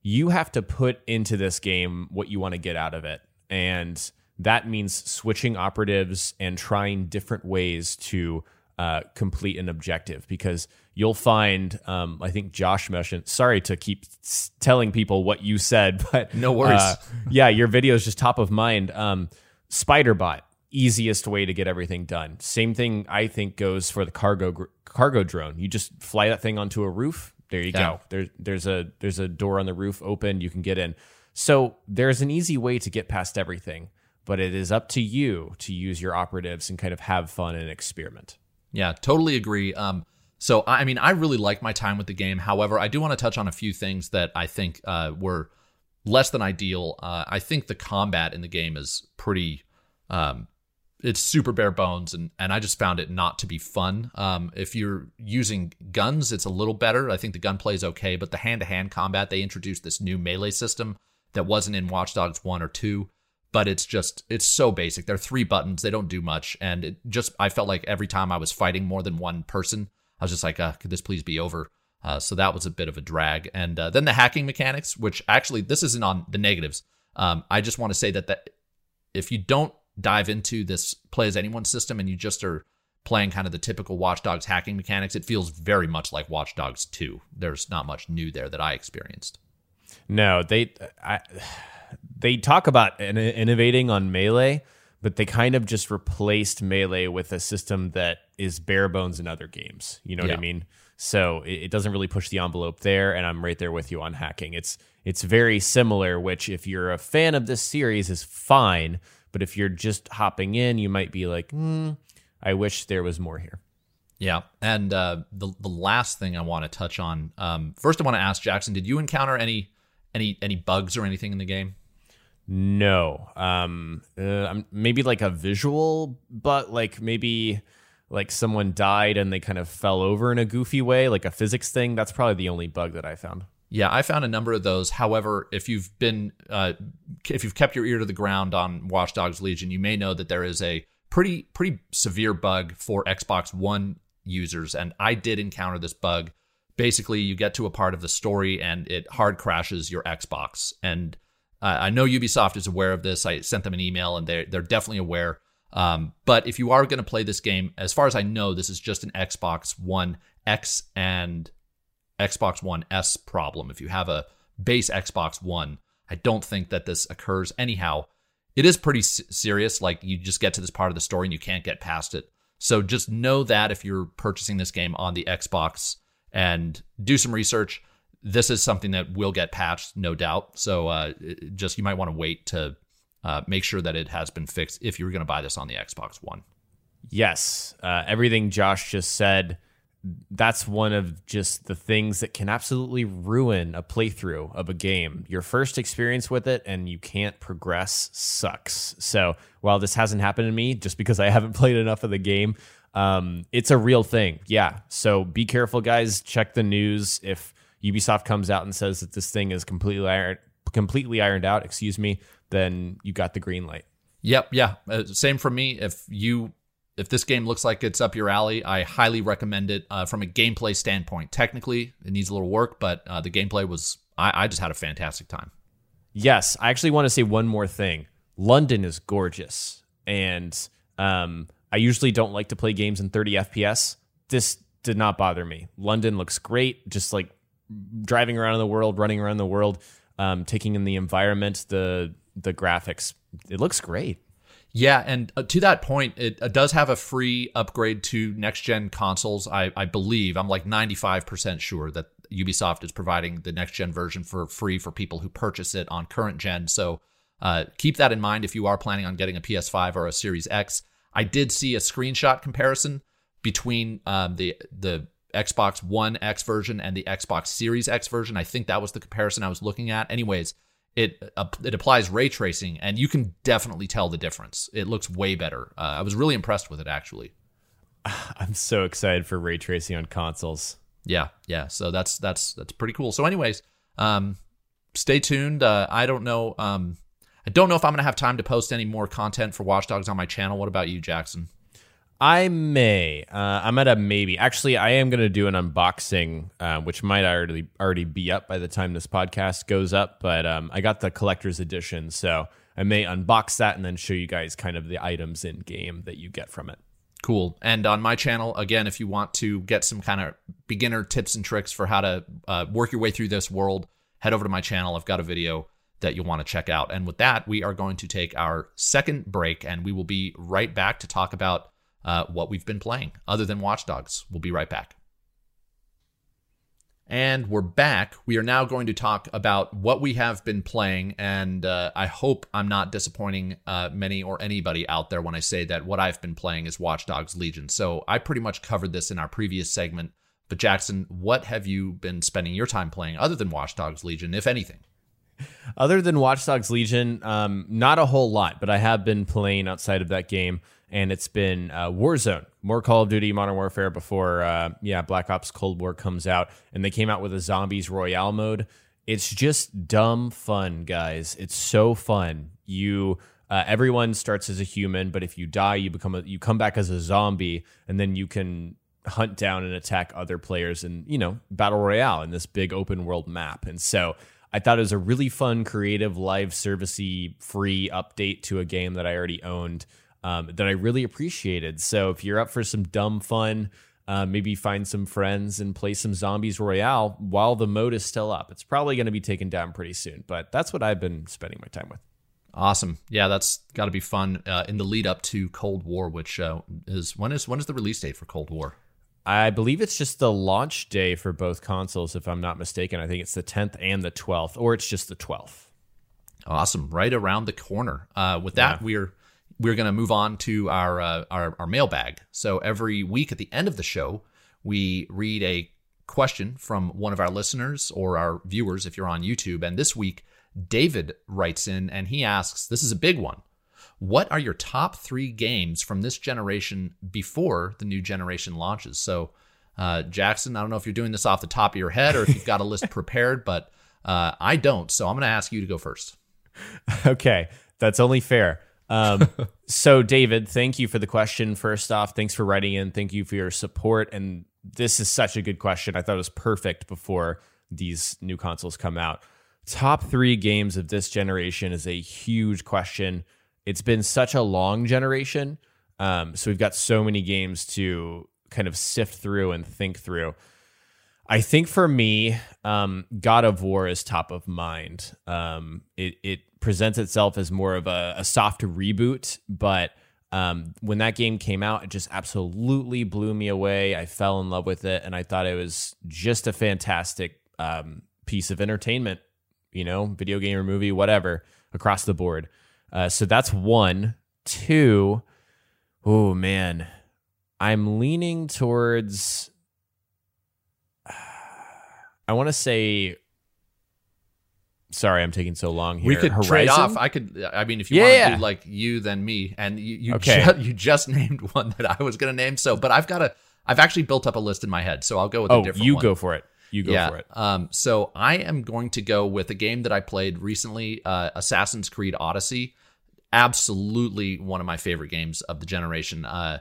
You have to put into this game what you want to get out of it, and that means switching operatives and trying different ways to uh, complete an objective because you'll find um, i think josh mentioned sorry to keep s- telling people what you said but No worries. uh, yeah your video is just top of mind um, spiderbot easiest way to get everything done. Same thing i think goes for the cargo gr- cargo drone. You just fly that thing onto a roof. There you Yeah. go there, there's a there's a door on the roof open. You can get in. So there's an easy way to get past everything but it is up to you to use your operatives and kind of have fun and experiment. Yeah, totally agree. Um, so I I mean, I really like my time with the game. However, I do want to touch on a few things that I think uh, were less than ideal. Uh, I think the combat in the game is pretty. Um, it's super bare bones, and and I just found it not to be fun. Um, if you're using guns, it's a little better. I think the gunplay is okay, but the hand to hand combat they introduced this new melee system that wasn't in Watch Dogs one or two but it's just it's so basic. There are three buttons. They don't do much, and it just I felt like every time I was fighting more than one person, I was just like, uh, could this please be over? Uh, so that was a bit of a drag. And uh, then the hacking mechanics, which actually this isn't on the negatives. Um, I just want to say that that if you don't dive into this play as anyone system and you just are playing kind of the typical Watch Dogs hacking mechanics, it feels very much like Watch Dogs 2. There's not much new there that I experienced. No, they I, they talk about in- innovating on melee, but they kind of just replaced melee with a system that is bare bones in other games. You know what I mean? So it, it doesn't really push the envelope there, and I'm right there with you on hacking. It's it's very similar, which if you're a fan of this series is fine, but if you're just hopping in, you might be like, hmm, I wish there was more here. Yeah. And uh, the the last thing I want to touch on, um, first I want to ask Jackson, did you encounter any any any bugs or anything in the game? No. Um uh, maybe like a visual but like maybe like someone died and they kind of fell over in a goofy way, like a physics thing. That's probably the only bug that I found. Yeah, I found a number of those. However, if you've been uh, if you've kept your ear to the ground on Watchdogs Legion, you may know that there is a pretty pretty severe bug for Xbox One users, and I did encounter this bug. Basically, you get to a part of the story and it hard crashes your Xbox. And uh, I know Ubisoft is aware of this. I sent them an email, and they're they're definitely aware. Um, but if you are going to play this game, as far as I know, this is just an Xbox One X and Xbox One S problem. If you have a base Xbox One, I don't think that this occurs anyhow. It is pretty s- serious. Like you just get to this part of the story and you can't get past it. So just know that if you're purchasing this game on the Xbox and do some research, this is something that will get patched, no doubt. So uh, just you might want to wait to uh, make sure that it has been fixed if you're going to buy this on the Xbox One. Yes. Uh, everything Josh just said, that's one of just the things that can absolutely ruin a playthrough of a game. Your first experience with it and you can't progress sucks. So while this hasn't happened to me, just because I haven't played enough of the game, um, it's a real thing. Yeah. So be careful, guys. Check the news. If Ubisoft comes out and says that this thing is completely iron, completely ironed out, excuse me, then you got the green light. Yep, yeah. Uh, same for me. If you if this game looks like it's up your alley, I highly recommend it uh, from a gameplay standpoint. Technically, it needs a little work, but uh, the gameplay was I, I just had a fantastic time. Yes, I actually want to say one more thing. London is gorgeous, and um, I usually don't like to play games in 30 FPS. This did not bother me. London looks great, just like driving around in the world, running around the world, um, taking in the environment, the the graphics. It looks great. Yeah, and uh, to that point, it does have a free upgrade to next gen consoles. I, I believe I'm like 95% sure that Ubisoft is providing the next gen version for free for people who purchase it on current gen. So uh, keep that in mind if you are planning on getting a PS5 or a Series X. I did see a screenshot comparison between um, the the Xbox One X version and the Xbox Series X version. I think that was the comparison I was looking at. Anyways, it uh, it applies ray tracing, and you can definitely tell the difference. It looks way better. Uh, I was really impressed with it, actually. I'm so excited for ray tracing on consoles. Yeah, yeah. So that's that's that's pretty cool. So, anyways, um, stay tuned. Uh, I don't know. Um, I don't know if I'm gonna have time to post any more content for Watchdogs on my channel. What about you, Jackson? I may. Uh, I'm at a maybe. Actually, I am going to do an unboxing, uh, which might already already be up by the time this podcast goes up. But um, I got the collector's edition, so I may unbox that and then show you guys kind of the items in game that you get from it. Cool. And on my channel, again, if you want to get some kind of beginner tips and tricks for how to uh, work your way through this world, head over to my channel. I've got a video that you'll want to check out. And with that, we are going to take our second break, and we will be right back to talk about uh, what we've been playing other than Watch Dogs. We'll be right back. And we're back. We are now going to talk about what we have been playing. And uh, I hope I'm not disappointing uh, many or anybody out there when I say that what I've been playing is Watch Dogs Legion. So I pretty much covered this in our previous segment. But Jackson, what have you been spending your time playing other than Watch Dogs Legion, if anything? Other than Watch Dogs Legion, um, not a whole lot, but I have been playing outside of that game, and it's been uh, Warzone, more Call of Duty, Modern Warfare before, uh, yeah, Black Ops Cold War comes out, and they came out with a Zombies Royale mode. It's just dumb fun, guys. It's so fun. You. Uh, everyone starts as a human, but if you die, you become a, you come back as a zombie, and then you can hunt down and attack other players in you know battle royale in this big open world map. And so I thought it was a really fun, creative, live servicey, free update to a game that I already owned um, that I really appreciated. So if you're up for some dumb fun, uh, maybe find some friends and play some Zombies Royale while the mode is still up. It's probably going to be taken down pretty soon, but that's what I've been spending my time with. Awesome. Yeah, that's got to be fun uh, in the lead up to Cold War, which uh, is when is when is the release date for Cold War? I believe it's just the launch day for both consoles, if I'm not mistaken. I think it's the 10th and the 12th, or it's just the 12th. Awesome. Right around the corner. Uh, with that, yeah. we're we're going to move on to our, uh, our our mailbag. So every week at the end of the show, we read a question from one of our listeners or our viewers if you're on YouTube. And this week, David writes in and he asks, "This is a big one. What are your top three games from this generation before the new generation launches? So, uh, Jackson, I don't know if you're doing this off the top of your head or if you've got a list prepared, but uh, I don't. So I'm going to ask you to go first. Okay, that's only fair. Um, so, David, thank you for the question. First off, thanks for writing in. Thank you for your support. And this is such a good question. I thought it was perfect before these new consoles come out. Top three games of this generation is a huge question it's been such a long generation. Um, so we've got so many games to kind of sift through and think through. I think for me, um, God of War is top of mind. Um, it, it presents itself as more of a, a soft reboot, but um, when that game came out, it just absolutely blew me away. I fell in love with it, and I thought it was just a fantastic um, piece of entertainment. You know, video game or movie, whatever, across the board. Uh, so that's one. Two, oh man, I'm leaning towards. I want to say. Sorry, I'm taking so long here. We could Horizon? trade off. I could. I mean, if you Yeah, want to do like you, then me, and you you, Okay. ju- you just named one that I was going to name. So, but I've got a. I've actually built up a list in my head, so I'll go with a Oh, different you one. go for it. You go yeah. for it. Um, so I am going to go with a game that I played recently, uh, Assassin's Creed Odyssey. Absolutely one of my favorite games of the generation. Uh,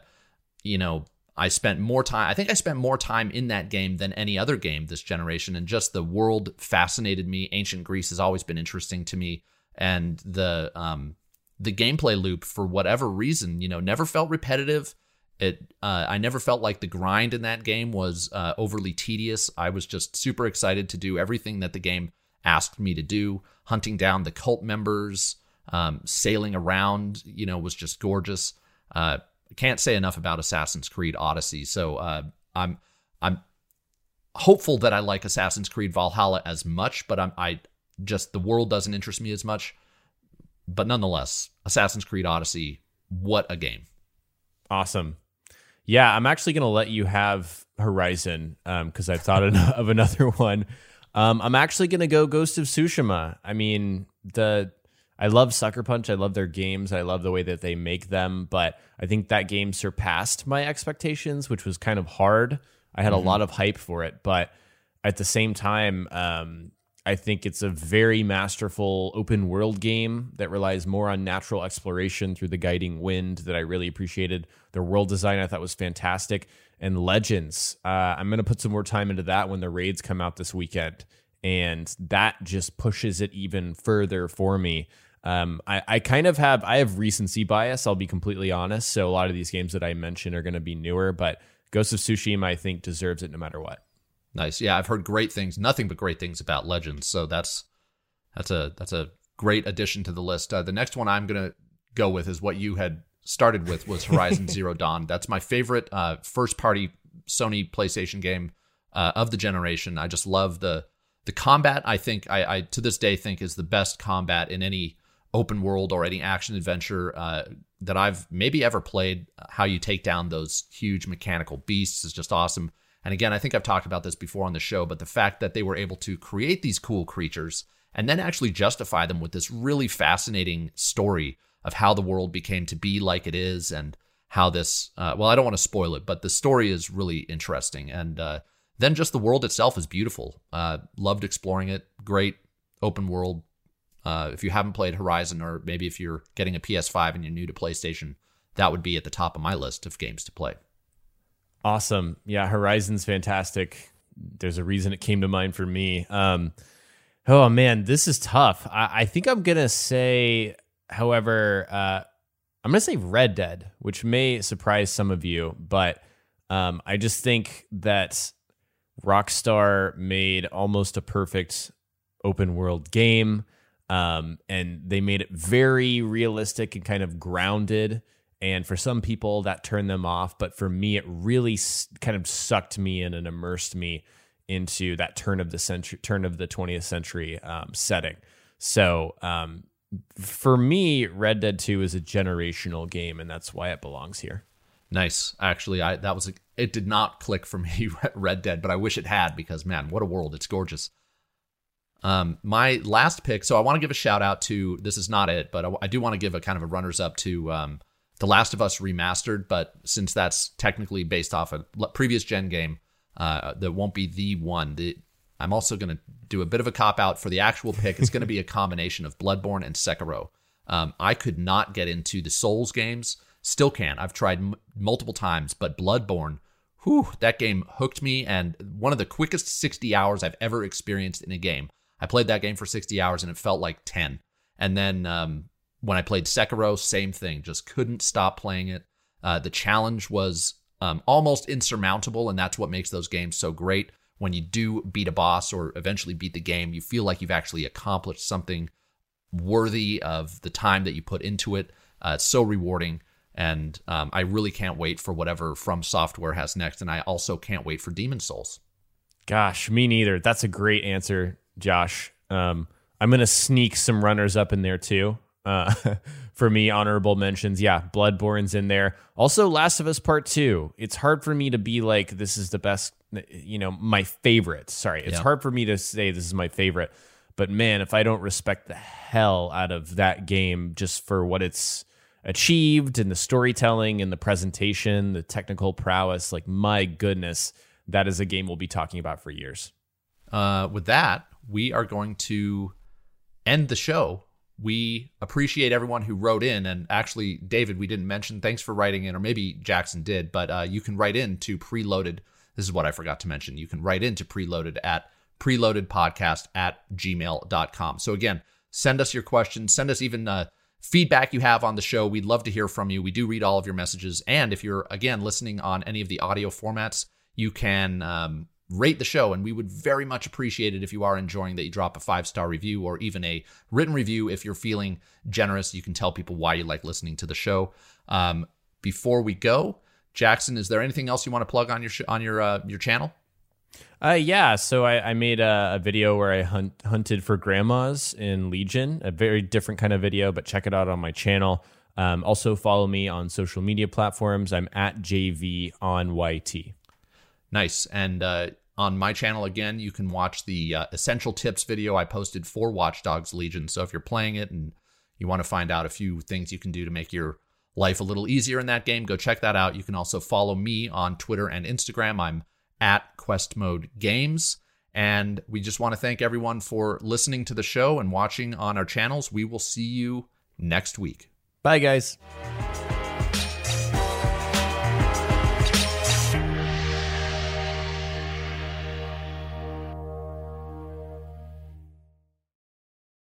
you know, I spent more time. I think I spent more time in that game than any other game this generation, and just the world fascinated me. Ancient Greece has always been interesting to me, and the um, the gameplay loop, for whatever reason, you know, never felt repetitive. It, uh, I never felt like the grind in that game was uh, overly tedious. I was just super excited to do everything that the game asked me to do. Hunting down the cult members, um, sailing around, you know, was just gorgeous. Uh, can't say enough about Assassin's Creed Odyssey. So uh, I'm I'm hopeful that I like Assassin's Creed Valhalla as much, but I'm I just the world doesn't interest me as much. But nonetheless, Assassin's Creed Odyssey, what a game! Awesome. Yeah, I'm actually going to let you have Horizon because I've thought of- of another one. Um, I'm actually going to go Ghost of Tsushima. I mean, the I love Sucker Punch. I love their games. I love the way that they make them. But I think that game surpassed my expectations, which was kind of hard. I had a lot of hype for it, but at the same time, um, I think it's a very masterful open world game that relies more on natural exploration through the guiding wind that I really appreciated. Their world design I thought was fantastic. And Legends, uh, I'm going to put some more time into that when the raids come out this weekend. And that just pushes it even further for me. Um, I, I kind of have I have recency bias. I'll be completely honest. So a lot of these games that I mention are going to be newer, but Ghost of Tsushima I think deserves it no matter what. Nice. Yeah, I've heard great things, nothing but great things about Legends. So that's that's a that's a great addition to the list. Uh, the next one I'm gonna go with is what you had started with was Horizon Zero Dawn. That's my favorite uh, first party Sony PlayStation game uh, of the generation. I just love the the combat. I think I, I to this day think is the best combat in any open world or any action adventure uh, that I've maybe ever played. How you take down those huge mechanical beasts is just awesome. And again, I think I've talked about this before on the show, but the fact that they were able to create these cool creatures and then actually justify them with this really fascinating story of how the world became to be like it is and how this, uh, well, I don't want to spoil it, but the story is really interesting. And uh, then just the world itself is beautiful. Uh, loved exploring it. Great open world. Uh, if you haven't played Horizon, or maybe if you're getting a PS5 and you're new to PlayStation, that would be at the top of my list of games to play. Awesome. Yeah, Horizon's fantastic. There's a reason it came to mind for me. Um, Oh man, this is tough. I, I think I'm gonna say, however, uh, I'm gonna say Red Dead, which may surprise some of you, but um, I just think that Rockstar made almost a perfect open world game. Um, and they made it very realistic and kind of grounded. And for some people, that turned them off. But for me, it really kind of sucked me in and immersed me into that turn of the century, turn of the 20th century um, setting. So um, for me, Red Dead 2 is a generational game, and that's why it belongs here. Nice. Actually, I that was it did not click for me Red Dead, but I wish it had because man, what a world. It's gorgeous. Um my last pick, so I want to give a shout out to this is not it, but I, I do want to give a kind of a runners up to um The Last of Us remastered, but since that's technically based off a previous gen game, uh that won't be the one. The I'm also going to do a bit of a cop out for the actual pick. It's going to be a combination of Bloodborne and Sekiro. Um, I could not get into the Souls games. Still can't. I've tried m- multiple times, but Bloodborne, whew, that game hooked me and one of the quickest 60 hours I've ever experienced in a game. I played that game for 60 hours and it felt like 10. And then um, when I played Sekiro, same thing. Just couldn't stop playing it. Uh, the challenge was um, almost insurmountable, and that's what makes those games so great. When you do beat a boss or eventually beat the game, you feel like you've actually accomplished something worthy of the time that you put into it. Uh, it's so rewarding. And um, I really can't wait for whatever From Software has next. And I also can't wait for Demon Souls. Gosh, me neither. That's a great answer, Josh. Um, I'm going to sneak some runners up in there too. Uh, for me, honorable mentions. Yeah, Bloodborne's in there. Also, Last of Us Part 2. It's hard for me to be like, this is the best, you know, my favorite. Sorry. It's hard for me to say this is my favorite. But man, if I don't respect the hell out of that game just for what it's achieved and the storytelling and the presentation, the technical prowess. Like, my goodness, that is a game we'll be talking about for years. Uh, with that, we are going to end the show. We appreciate everyone who wrote in. And actually, David, we didn't mention, thanks for writing in, or maybe Jackson did, but uh, you can write in to preloaded. This is what I forgot to mention. You can write in to preloaded at preloadedpodcast at gmail.com. So again, send us your questions. Send us even uh, feedback you have on the show. We'd love to hear from you. We do read all of your messages. And if you're, again, listening on any of the audio formats, you can um, rate the show. And we would very much appreciate it if you are enjoying that you drop a five star review or even a written review. If you're feeling generous, you can tell people why you like listening to the show. Um, before we go, Jackson, is there anything else you want to plug on your sh- on your uh, your channel? Uh, yeah, so I, I made a, a, video where I hunt, hunted for grandmas in Legion, a very different kind of video, but check it out on my channel. Um, also, follow me on social media platforms. I'm at JV on YT. Nice. And uh, on my channel, again, you can watch the uh, essential tips video I posted for Watch Dogs Legion. So if you're playing it and you want to find out a few things you can do to make your life a little easier in that game, go check that out. You can also follow me on Twitter and Instagram. I'm at Quest Mode Games. And we just want to thank everyone for listening to the show and watching on our channels. We will see you next week. Bye, guys.